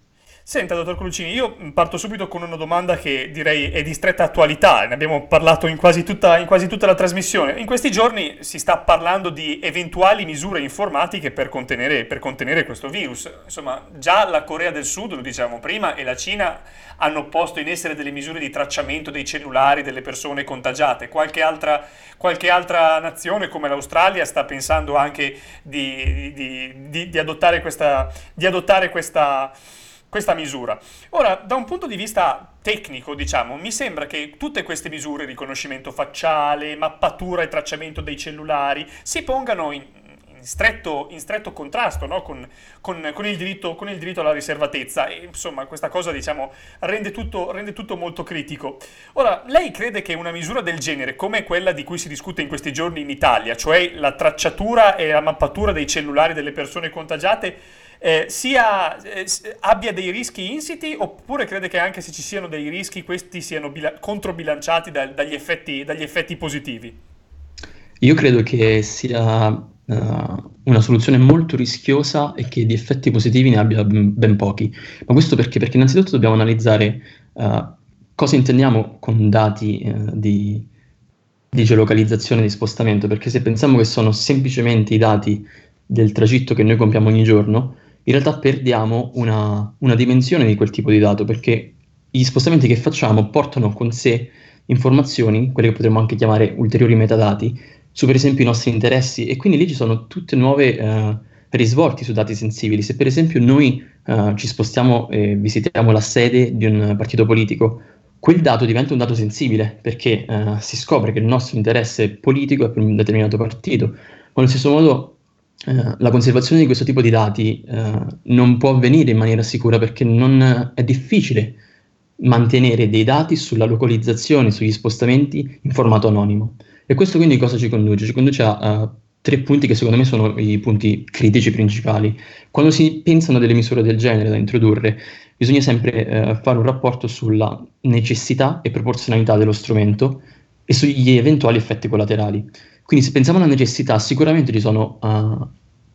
Speaker 2: Senta, dottor Colucini, io parto subito con una domanda che direi è di stretta attualità, ne abbiamo parlato in quasi, tutta, in quasi tutta la trasmissione. In questi giorni si sta parlando di eventuali misure informatiche per contenere, per contenere questo virus. Insomma, già la Corea del Sud, lo dicevamo prima, e la Cina hanno posto in essere delle misure di tracciamento dei cellulari delle persone contagiate. Qualche altra, qualche altra nazione, come l'Australia, sta pensando anche di, di, di, di adottare questa... Di adottare questa questa misura. Ora, da un punto di vista tecnico, diciamo, mi sembra che tutte queste misure, riconoscimento facciale, mappatura e tracciamento dei cellulari, si pongano in, in stretto, in stretto contrasto no? con, con, con, il diritto, con, il diritto, alla riservatezza e insomma questa cosa diciamo, rende, tutto, rende tutto molto critico. Ora, lei crede che una misura del genere, come quella di cui si discute in questi giorni in Italia, cioè la tracciatura e la mappatura dei cellulari delle persone contagiate, eh, sia, eh, abbia dei rischi insiti oppure crede che anche se ci siano dei rischi questi siano bila- controbilanciati da, dagli, effetti, dagli, effetti, positivi?
Speaker 8: Io credo che sia uh, una soluzione molto rischiosa e che di effetti positivi ne abbia ben pochi. Ma questo perché? Perché innanzitutto dobbiamo analizzare uh, cosa intendiamo con dati uh, di, di geolocalizzazione di spostamento, perché se pensiamo che sono semplicemente i dati del tragitto che noi compiamo ogni giorno, in realtà perdiamo una, una dimensione di quel tipo di dato perché gli spostamenti che facciamo portano con sé informazioni, quelle che potremmo anche chiamare ulteriori metadati, su per esempio i nostri interessi e quindi lì ci sono tutte nuove eh, risvolti su dati sensibili. Se per esempio noi eh, ci spostiamo e visitiamo la sede di un partito politico, quel dato diventa un dato sensibile perché eh, si scopre che il nostro interesse politico è per un determinato partito. Ma allo stesso modo eh, la conservazione di questo tipo di dati eh, non può avvenire in maniera sicura perché non, è difficile mantenere dei dati sulla localizzazione, sugli spostamenti in formato anonimo. E questo quindi cosa ci conduce? Ci conduce a, a tre punti che secondo me sono i punti critici principali. Quando si pensano a delle misure del genere da introdurre, bisogna sempre eh, fare un rapporto sulla necessità e proporzionalità dello strumento e sugli eventuali effetti collaterali. Quindi se pensiamo alla necessità, sicuramente ci sono, uh,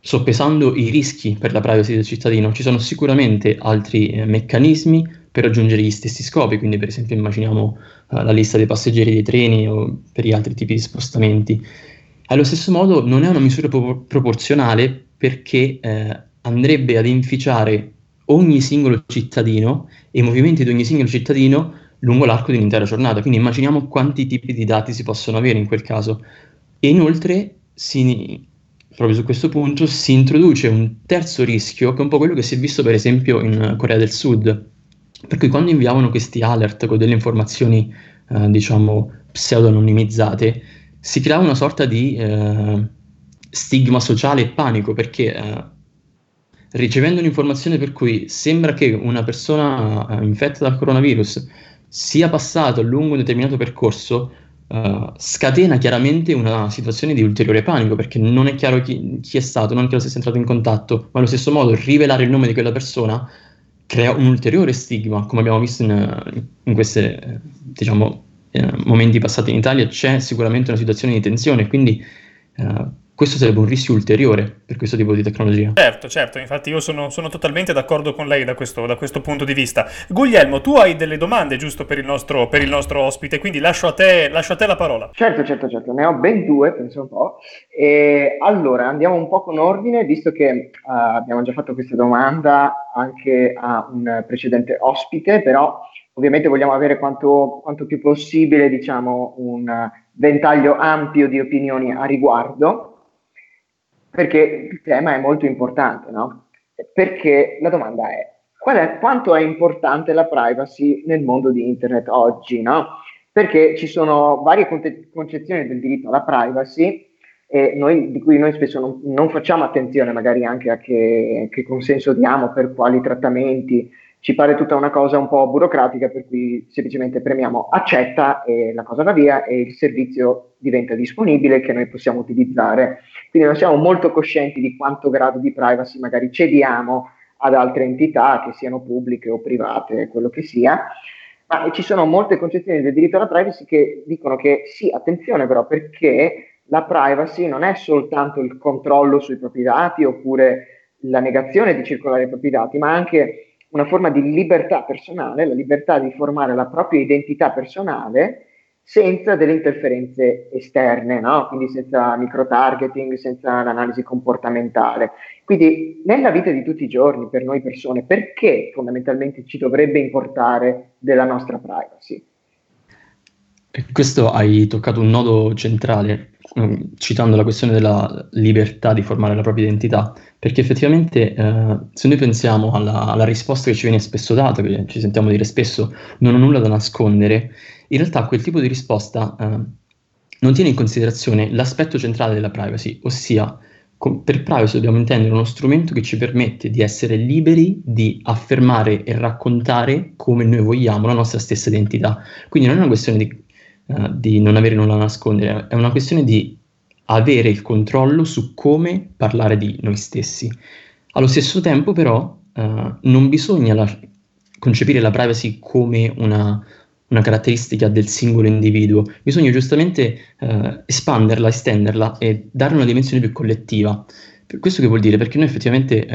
Speaker 8: soppesando i rischi per la privacy del cittadino, ci sono sicuramente altri eh, meccanismi per raggiungere gli stessi scopi, quindi per esempio immaginiamo uh, la lista dei passeggeri dei treni o per gli altri tipi di spostamenti. Allo stesso modo non è una misura pro- proporzionale perché eh, andrebbe ad inficiare ogni singolo cittadino e i movimenti di ogni singolo cittadino lungo l'arco di un'intera giornata. Quindi immaginiamo quanti tipi di dati si possono avere in quel caso. E inoltre, si, proprio su questo punto, si introduce un terzo rischio, che è un po' quello che si è visto per esempio in Corea del Sud. Per cui quando inviavano questi alert con delle informazioni, eh, diciamo, pseudo-anonimizzate, si creava una sorta di eh, stigma sociale e panico, perché eh, ricevendo un'informazione per cui sembra che una persona eh, infetta dal coronavirus sia passato lungo un determinato percorso, uh, scatena chiaramente una situazione di ulteriore panico perché non è chiaro chi, chi, è stato, non è chiaro se è entrato in contatto, ma allo stesso modo rivelare il nome di quella persona crea un ulteriore stigma, come abbiamo visto in, in questi diciamo, eh, momenti passati in Italia, c'è sicuramente una situazione di tensione, quindi uh, questo sarebbe un rischio ulteriore per questo tipo di tecnologia.
Speaker 2: Certo, certo, infatti io sono, sono totalmente d'accordo con lei da questo, da questo, punto di vista. Guglielmo, tu hai delle domande giusto per il nostro, per il nostro ospite, quindi lascio a, te, lascio a, te, la parola.
Speaker 3: Certo, certo, certo, ne ho ben due, penso un po'. E allora, andiamo un po' con ordine, visto che uh, abbiamo già fatto questa domanda anche a un precedente ospite, però ovviamente vogliamo avere quanto, quanto più possibile, diciamo, un ventaglio ampio di opinioni a riguardo perché il tema è molto importante, no? Perché la domanda è, è quanto è importante la privacy nel mondo di internet oggi, no? Perché ci sono varie conte- concezioni del diritto alla privacy noi, di cui noi spesso non, non, facciamo attenzione magari anche a che, che consenso diamo, per quali trattamenti, ci pare tutta una cosa un po' burocratica per cui semplicemente premiamo accetta e la cosa va via e il servizio diventa disponibile che noi possiamo utilizzare. Quindi non siamo molto coscienti di quanto grado di privacy magari cediamo ad altre entità, che siano pubbliche o private, quello che sia. Ma ci sono molte concezioni del diritto alla privacy che dicono che sì, attenzione però perché la privacy non è soltanto il controllo sui propri dati oppure la negazione di circolare i propri dati, ma anche una forma di libertà personale, la libertà di formare la propria identità personale senza delle interferenze esterne, no? quindi senza micro-targeting, senza l'analisi comportamentale. Quindi nella vita di tutti i giorni, per noi persone, perché fondamentalmente ci dovrebbe importare della nostra privacy?
Speaker 8: Questo hai toccato un nodo centrale, mm, citando la questione della libertà di formare la propria identità, perché effettivamente eh, se noi pensiamo alla, alla, risposta che ci viene spesso data, che ci sentiamo dire spesso non ho nulla da nascondere, in realtà quel tipo di risposta eh, non tiene in considerazione l'aspetto centrale della privacy, ossia com- per privacy dobbiamo intendere uno strumento che ci permette di essere liberi di affermare e raccontare come noi vogliamo la nostra stessa identità. Quindi non è una questione di uh, di non avere nulla da nascondere, è una questione di avere il controllo su come parlare di noi stessi. Allo stesso tempo, però, uh, non bisogna la- concepire la privacy come una, una, caratteristica del singolo individuo, bisogna giustamente uh, espanderla, estenderla e dare una dimensione più collettiva. Questo che vuol dire? Perché noi effettivamente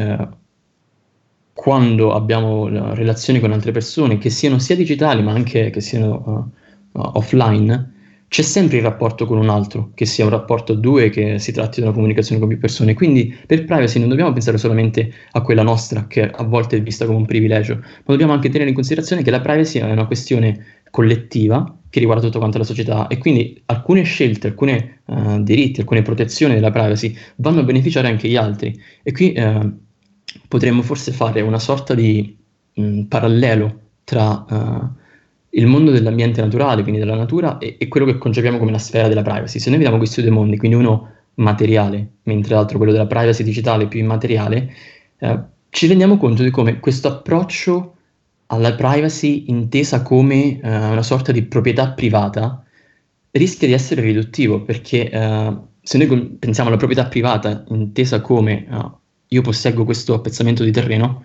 Speaker 8: quando abbiamo relazioni con altre persone, che siano sia digitali ma anche che siano uh, offline, c'è sempre il rapporto con un altro, che sia un rapporto a due, che si tratti di una comunicazione con più persone. Quindi per privacy non dobbiamo pensare solamente a quella nostra, che a volte è vista come un privilegio, ma dobbiamo anche tenere in considerazione che la privacy è una questione collettiva che riguarda tutta quanta la società e quindi alcune scelte, alcuni uh, diritti, alcune protezioni della privacy vanno a beneficiare anche gli altri. E qui uh, potremmo forse fare una sorta di mh, parallelo tra uh, il mondo dell'ambiente naturale, quindi della natura, e, e, quello che concepiamo come la sfera della privacy. Se noi vediamo questi due mondi, quindi uno materiale, mentre l'altro quello della privacy digitale più immateriale, eh, ci rendiamo conto di come questo approccio alla privacy intesa come eh, una sorta di proprietà privata rischia di essere riduttivo, perché eh, se noi pensiamo alla proprietà privata intesa come uh, io posseggo questo appezzamento di terreno,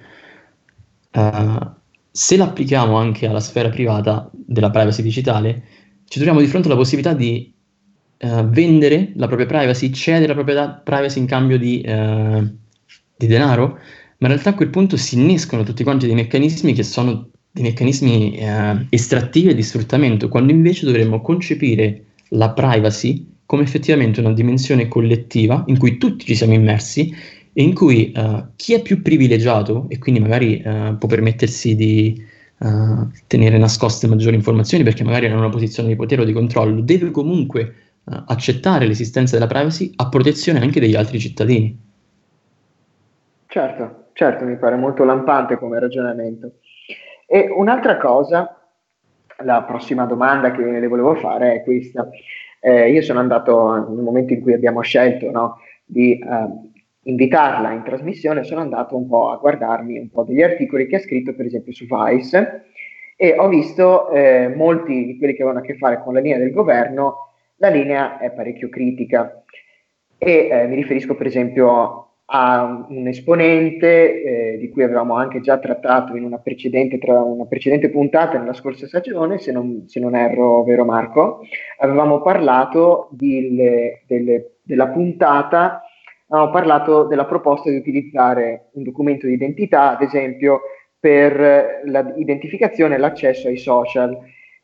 Speaker 8: uh, se l'applichiamo anche alla sfera privata della privacy digitale, ci troviamo di fronte alla possibilità di uh, vendere la propria privacy, cedere la propria privacy in cambio di, uh, di, denaro, ma in realtà a quel punto si innescono tutti quanti dei meccanismi che sono dei meccanismi uh, estrattivi e di sfruttamento, quando invece dovremmo concepire la privacy come effettivamente una dimensione collettiva in cui tutti ci siamo immersi e in cui uh, chi è più privilegiato e quindi magari uh, può permettersi di uh, tenere nascoste maggiori informazioni perché magari è in una posizione di potere o di controllo, deve comunque accettare l'esistenza della privacy a protezione anche degli altri cittadini.
Speaker 3: Certo, certo, mi pare molto lampante come ragionamento. E un'altra cosa, la prossima domanda che le volevo fare è questa. Eh, io sono andato nel momento in cui abbiamo scelto no, di uh, invitarla in trasmissione, sono andato un po' a guardarmi un po' degli articoli che ha scritto per esempio su Vice e ho visto eh, molti di quelli che avevano a che fare con la linea del governo, la linea è parecchio critica e eh, mi riferisco per esempio a un esponente eh, di cui avevamo anche già trattato in una precedente, una precedente puntata nella scorsa stagione, se non, se non erro vero Marco, avevamo parlato di, le, delle, della puntata abbiamo parlato della proposta di utilizzare un documento di identità, ad esempio, per l'identificazione e l'accesso ai social.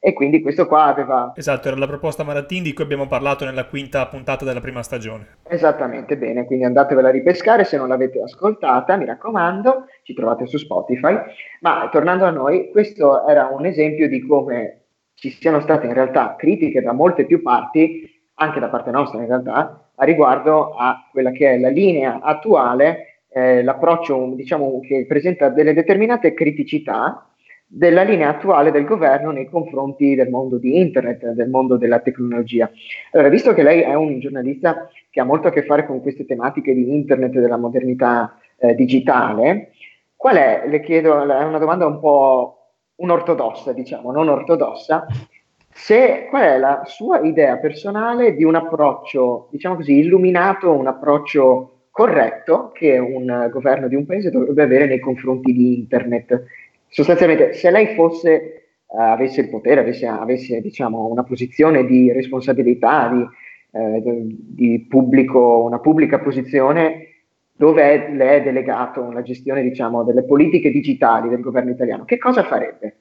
Speaker 3: E quindi questo qua aveva...
Speaker 2: Esatto, era la proposta Maratin di cui abbiamo parlato nella quinta puntata della prima stagione.
Speaker 3: Esattamente, bene, quindi andatevela a ripescare se non l'avete ascoltata, mi raccomando, ci trovate su Spotify. Ma tornando a noi, questo era un esempio di come ci siano state in realtà critiche da molte più parti, anche da parte nostra in realtà, a riguardo a quella che è la linea attuale, eh, l'approccio diciamo, che presenta delle determinate criticità della linea attuale del governo nei confronti del mondo di internet, del mondo della tecnologia. Allora, visto che lei è un giornalista che ha molto a che fare con queste tematiche di internet e della modernità eh, digitale, qual è, le chiedo, è una domanda un po' unortodossa, diciamo, non ortodossa, se, qual è la sua idea personale di un approccio, diciamo così, illuminato, un approccio corretto che un governo di un paese dovrebbe avere nei confronti di internet. Sostanzialmente, se lei fosse, uh, avesse il potere, avesse, avesse diciamo, una posizione di responsabilità, di, eh, di pubblico, una pubblica posizione, dove le è delegato la gestione diciamo, delle politiche digitali del governo italiano, che cosa farebbe?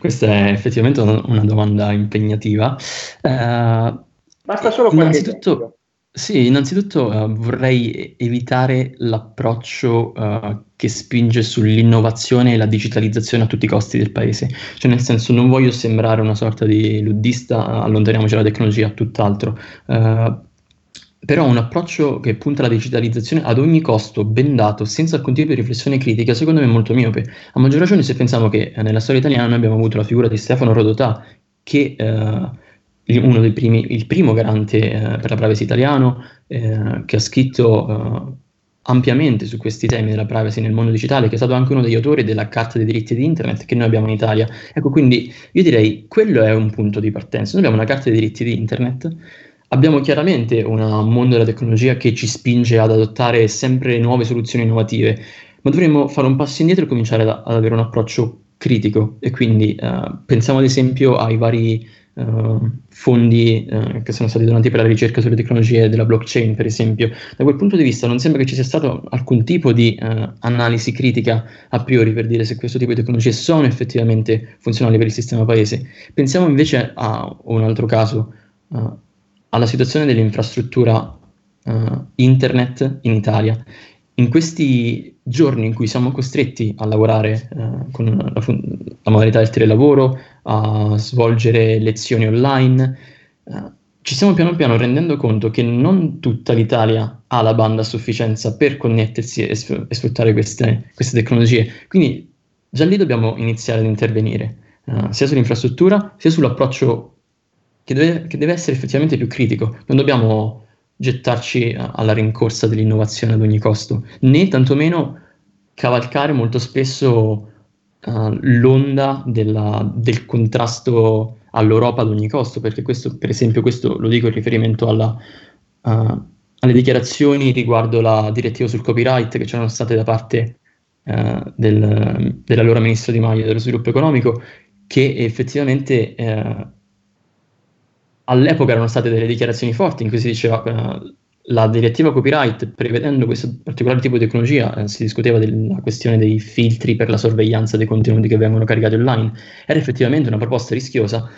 Speaker 8: Questa è effettivamente una domanda impegnativa. Uh,
Speaker 3: Basta solo qualche
Speaker 8: innanzitutto, Sì, innanzitutto uh, vorrei evitare l'approccio uh, che spinge sull'innovazione e la digitalizzazione a tutti i costi del paese. Cioè, nel senso, non voglio sembrare una sorta di luddista, allontaniamoci dalla tecnologia, tutt'altro. Uh, però un approccio che punta alla digitalizzazione ad ogni costo, ben dato, senza alcun tipo di riflessione critica, secondo me è molto miope. A maggior ragione se pensiamo che eh, nella storia italiana noi abbiamo avuto la figura di Stefano Rodotà, che eh, uno dei primi, il primo garante eh, per la privacy italiano, eh, che ha scritto eh, ampiamente su questi temi della privacy nel mondo digitale, che è stato anche uno degli autori della Carta dei diritti di Internet che noi abbiamo in Italia. Ecco, quindi io direi quello è un punto di partenza. Noi abbiamo una Carta dei diritti di Internet Abbiamo chiaramente un mondo della tecnologia che ci spinge ad adottare sempre nuove soluzioni innovative, ma dovremmo fare un passo indietro e cominciare ad, ad avere un approccio critico e quindi uh, pensiamo ad esempio ai vari uh, fondi uh, che sono stati donati per la ricerca sulle tecnologie della blockchain, per esempio. Da quel punto di vista non sembra che ci sia stato alcun tipo di analisi critica a priori per dire se questo tipo di tecnologie sono effettivamente funzionali per il sistema paese. Pensiamo invece a un altro caso alla situazione dell'infrastruttura uh, internet in Italia. In questi giorni in cui siamo costretti a lavorare uh, con la, la, modalità del telelavoro, a svolgere lezioni online, uh, ci stiamo piano piano rendendo conto che non tutta l'Italia ha la banda a sufficienza per connettersi e, s- e sfruttare queste, queste, tecnologie. Quindi già lì dobbiamo iniziare ad intervenire, sia sull'infrastruttura sia sull'approccio che deve, che deve essere effettivamente più critico. Non dobbiamo gettarci alla rincorsa dell'innovazione ad ogni costo, né tantomeno cavalcare molto spesso uh, l'onda della, del contrasto all'Europa ad ogni costo, perché questo, per esempio, questo lo dico in riferimento alla, uh, alle dichiarazioni riguardo la direttiva sul copyright che c'erano state da parte uh, del, dell'allora ministro Di Maio dello sviluppo economico, che effettivamente all'epoca erano state delle dichiarazioni forti in cui si diceva che uh, la direttiva copyright, prevedendo questo particolare tipo di tecnologia, eh, si discuteva della questione dei filtri per la sorveglianza dei contenuti che vengono caricati online, era effettivamente una proposta rischiosa.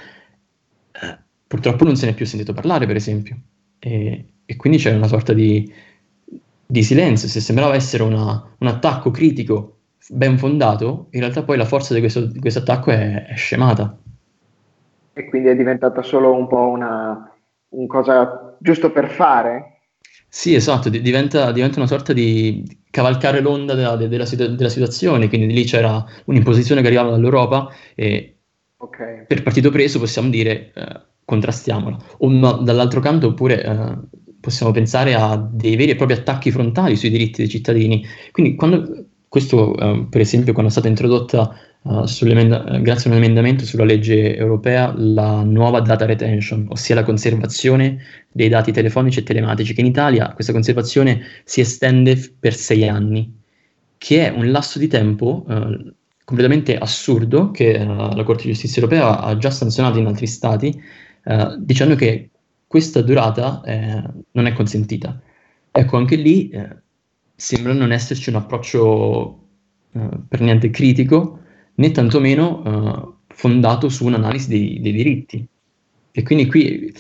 Speaker 8: Eh, purtroppo non se ne è più sentito parlare, per esempio, e, e quindi c'è una sorta di, di silenzio. Se sembrava essere una, un attacco critico ben fondato, in realtà poi la forza di questo, di questo attacco è, è scemata
Speaker 3: e quindi è diventata solo un po' una un cosa giusto per fare.
Speaker 8: Sì, esatto, diventa, diventa una sorta di cavalcare l'onda della, della, della, situazione, quindi lì c'era un'imposizione che arrivava dall'Europa e okay. per partito preso possiamo dire eh, contrastiamola. O no, dall'altro canto oppure eh, possiamo pensare a dei veri e propri attacchi frontali sui diritti dei cittadini. Quindi quando, questo eh, per esempio quando è stata introdotta uh, grazie a un emendamento sulla legge europea, la nuova data retention, ossia la conservazione dei dati telefonici e telematici, che in Italia questa conservazione si estende per sei anni, che è un lasso di tempo uh, completamente assurdo che uh, la Corte di Giustizia europea ha già sanzionato in altri stati, dicendo che questa durata non è consentita. Ecco, anche lì sembra non esserci un approccio per niente critico né tantomeno uh, fondato su un'analisi dei, dei, diritti. E quindi qui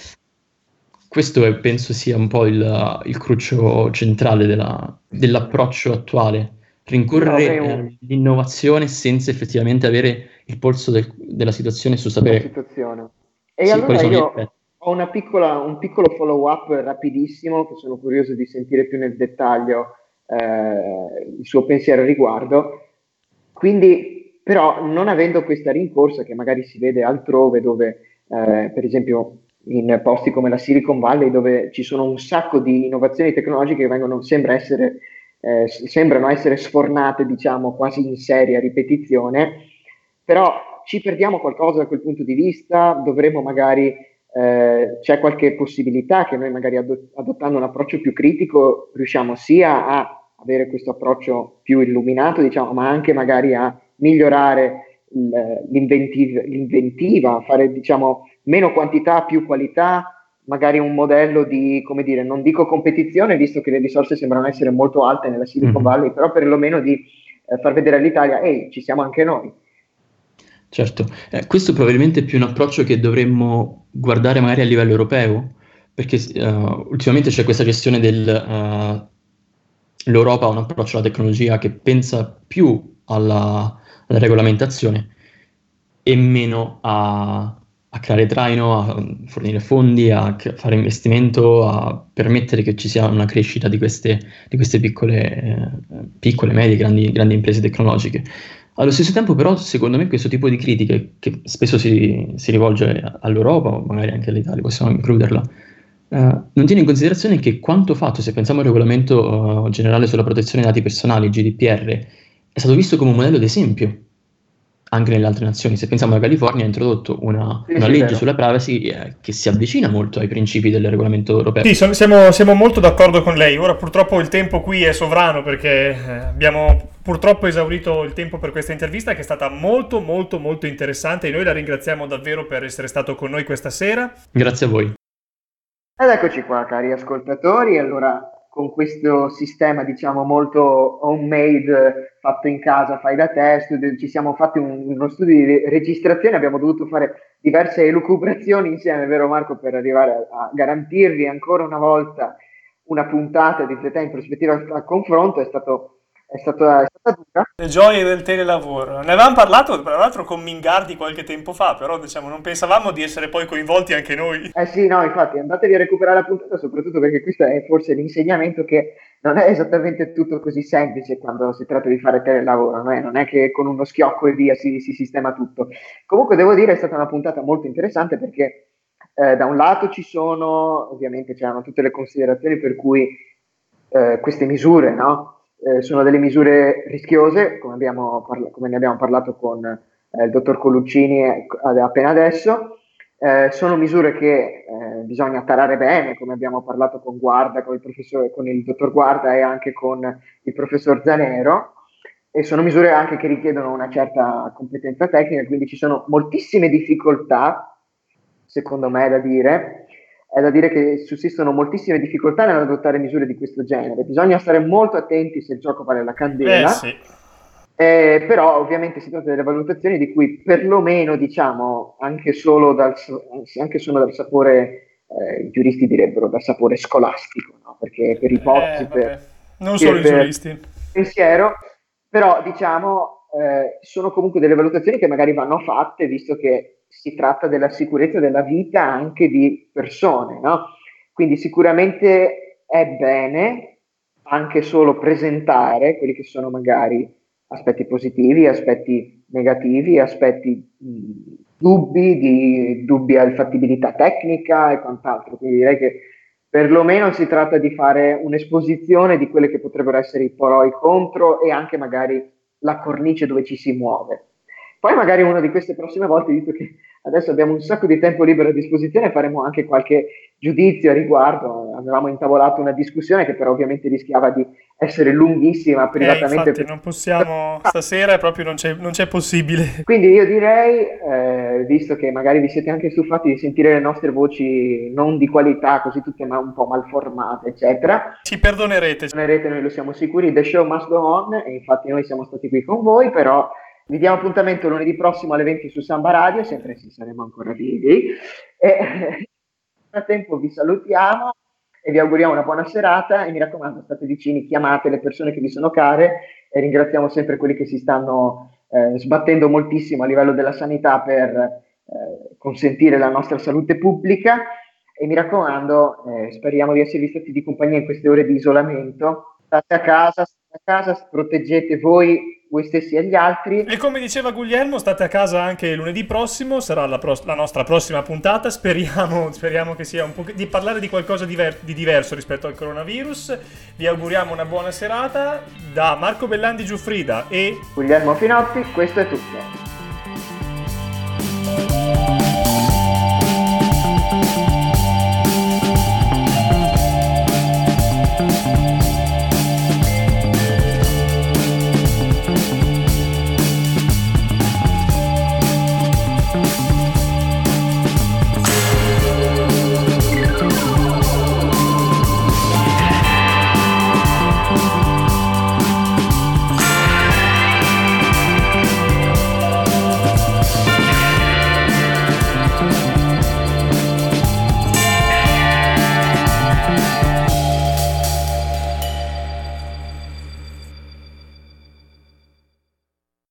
Speaker 8: questo è, penso sia un po' il, il cruccio centrale della, dell'approccio attuale, rincorrere un... l'innovazione senza effettivamente avere il polso del, della situazione su sapere...
Speaker 3: Situazione. E sì, allora io ho piccola, un piccolo follow up rapidissimo che sono curioso di sentire più nel dettaglio eh, il suo pensiero a riguardo. Quindi però non avendo questa rincorsa che magari si vede altrove dove eh, per esempio in posti come la Silicon Valley dove ci sono un sacco di innovazioni tecnologiche che vengono, sembra essere, eh, sembrano essere sfornate diciamo quasi in serie a ripetizione però ci perdiamo qualcosa da quel punto di vista dovremmo magari eh, c'è qualche possibilità che noi magari adott- adottando un approccio più critico riusciamo sia a avere questo approccio più illuminato diciamo ma anche magari a migliorare l'inventiva, fare diciamo meno quantità, più qualità, magari un modello di, come dire, non dico competizione, visto che le risorse sembrano essere molto alte nella Silicon mm-hmm. Valley, però perlomeno di eh, far vedere all'Italia, ehi, ci siamo anche noi.
Speaker 8: Certo, eh, questo probabilmente è più un approccio che dovremmo guardare magari a livello europeo, perché uh, ultimamente c'è questa gestione del... Uh, l'Europa ha un approccio alla tecnologia che pensa più alla regolamentazione e meno a, a, creare traino, a fornire fondi, a fare investimento, a permettere che ci sia una crescita di queste, di queste piccole, eh, piccole, medie, grandi, grandi imprese tecnologiche. Allo stesso tempo, però, secondo me, questo tipo di critiche, che spesso si, si rivolge all'Europa o magari anche all'Italia, possiamo includerla, eh, non tiene in considerazione che quanto fatto, se pensiamo al regolamento uh, generale sulla protezione dei dati personali, GDPR, è stato visto come un modello d'esempio anche nelle altre nazioni. Se pensiamo alla California, ha introdotto una, sì, una sì, legge vero. sulla privacy eh, che si avvicina molto ai principi del regolamento europeo.
Speaker 2: Sì, siamo, siamo, molto d'accordo con lei. Ora purtroppo il tempo qui è sovrano perché eh, abbiamo purtroppo esaurito il tempo per questa intervista che è stata molto molto molto interessante e noi la ringraziamo davvero per essere stato con noi questa sera.
Speaker 8: Grazie a voi.
Speaker 3: Ed eccoci qua cari ascoltatori, allora con questo sistema diciamo molto homemade fatto in casa, fai da te, studio, ci siamo fatti un, uno studio di registrazione, abbiamo dovuto fare diverse elucubrazioni insieme, vero Marco, per arrivare a, a garantirvi ancora una volta una puntata di Fleta in prospettiva a confronto, è stato è stata, è stata dura.
Speaker 2: Le gioie del telelavoro. Ne avevamo parlato tra l'altro con Mingardi qualche tempo fa, però diciamo non pensavamo di essere poi coinvolti anche noi.
Speaker 3: Eh sì, no, infatti andatevi a recuperare la puntata, soprattutto perché questo è forse l'insegnamento che non è esattamente tutto così semplice quando si tratta di fare telelavoro, no? non è che con uno schiocco e via si, si sistema tutto. Comunque devo dire è stata una puntata molto interessante perché eh, da un lato ci sono, ovviamente c'erano tutte le considerazioni per cui eh, queste misure, no? Eh, sono delle misure rischiose, come, parla- come ne abbiamo parlato con eh, il dottor Coluccini eh, appena adesso. Eh, sono misure che eh, bisogna tarare bene, come abbiamo parlato con Guarda, con il, con il dottor Guarda e anche con il professor Zanero, e sono misure anche che richiedono una certa competenza tecnica, quindi ci sono moltissime difficoltà, secondo me, da dire, è da dire che sussistono moltissime difficoltà nell'adottare misure di questo genere. Bisogna stare molto attenti se il gioco vale la candela. Eh, sì. eh, però ovviamente si tratta delle valutazioni di cui perlomeno diciamo anche solo dal, anche solo dal sapore, eh, i giuristi direbbero dal sapore scolastico, no? perché per ipotesi,
Speaker 2: eh, per, non solo i giuristi.
Speaker 3: Pensiero, però diciamo eh, sono comunque delle valutazioni che magari vanno fatte visto che si tratta della sicurezza della vita anche di persone, no? Quindi sicuramente è bene anche solo presentare quelli che sono magari aspetti positivi, aspetti negativi, aspetti mh, dubbi, di dubbia fattibilità tecnica e quant'altro. Quindi direi che perlomeno si tratta di fare un'esposizione di quelle che potrebbero essere i pro e i contro e anche magari la cornice dove ci si muove. Poi magari una di queste prossime volte, visto che adesso abbiamo un sacco di tempo libero a disposizione, faremo anche qualche giudizio a riguardo. Avevamo intavolato una discussione che però ovviamente rischiava di essere lunghissima privatamente.
Speaker 2: Eh, infatti non possiamo, stasera proprio non c'è, non c'è possibile.
Speaker 3: Quindi io direi, eh, visto che magari vi siete anche stufati di sentire le nostre voci non di qualità, così tutte ma un po' malformate, eccetera.
Speaker 2: Ci perdonerete.
Speaker 3: Perdonerete, noi lo siamo sicuri, the show must go on, e infatti noi siamo stati qui con voi, però vi diamo appuntamento lunedì prossimo alle 20 su Samba Radio, sempre se saremo ancora vivi. E nel frattempo vi salutiamo e vi auguriamo una buona serata e mi raccomando state vicini, chiamate le persone che vi sono care e ringraziamo sempre quelli che si stanno eh, sbattendo moltissimo a livello della sanità per eh, consentire la nostra salute pubblica e mi raccomando eh, speriamo di esservi stati di compagnia in queste ore di isolamento. State a casa, state a casa, proteggete voi voi stessi e gli altri.
Speaker 2: E come diceva Guglielmo, state a casa anche lunedì prossimo, sarà la, pro- la nostra prossima puntata. Speriamo, speriamo che sia un po' di parlare di qualcosa diver- di diverso rispetto al coronavirus. Vi auguriamo una buona serata da Marco Bellandi Giuffrida e
Speaker 3: Guglielmo Finotti. Questo è tutto.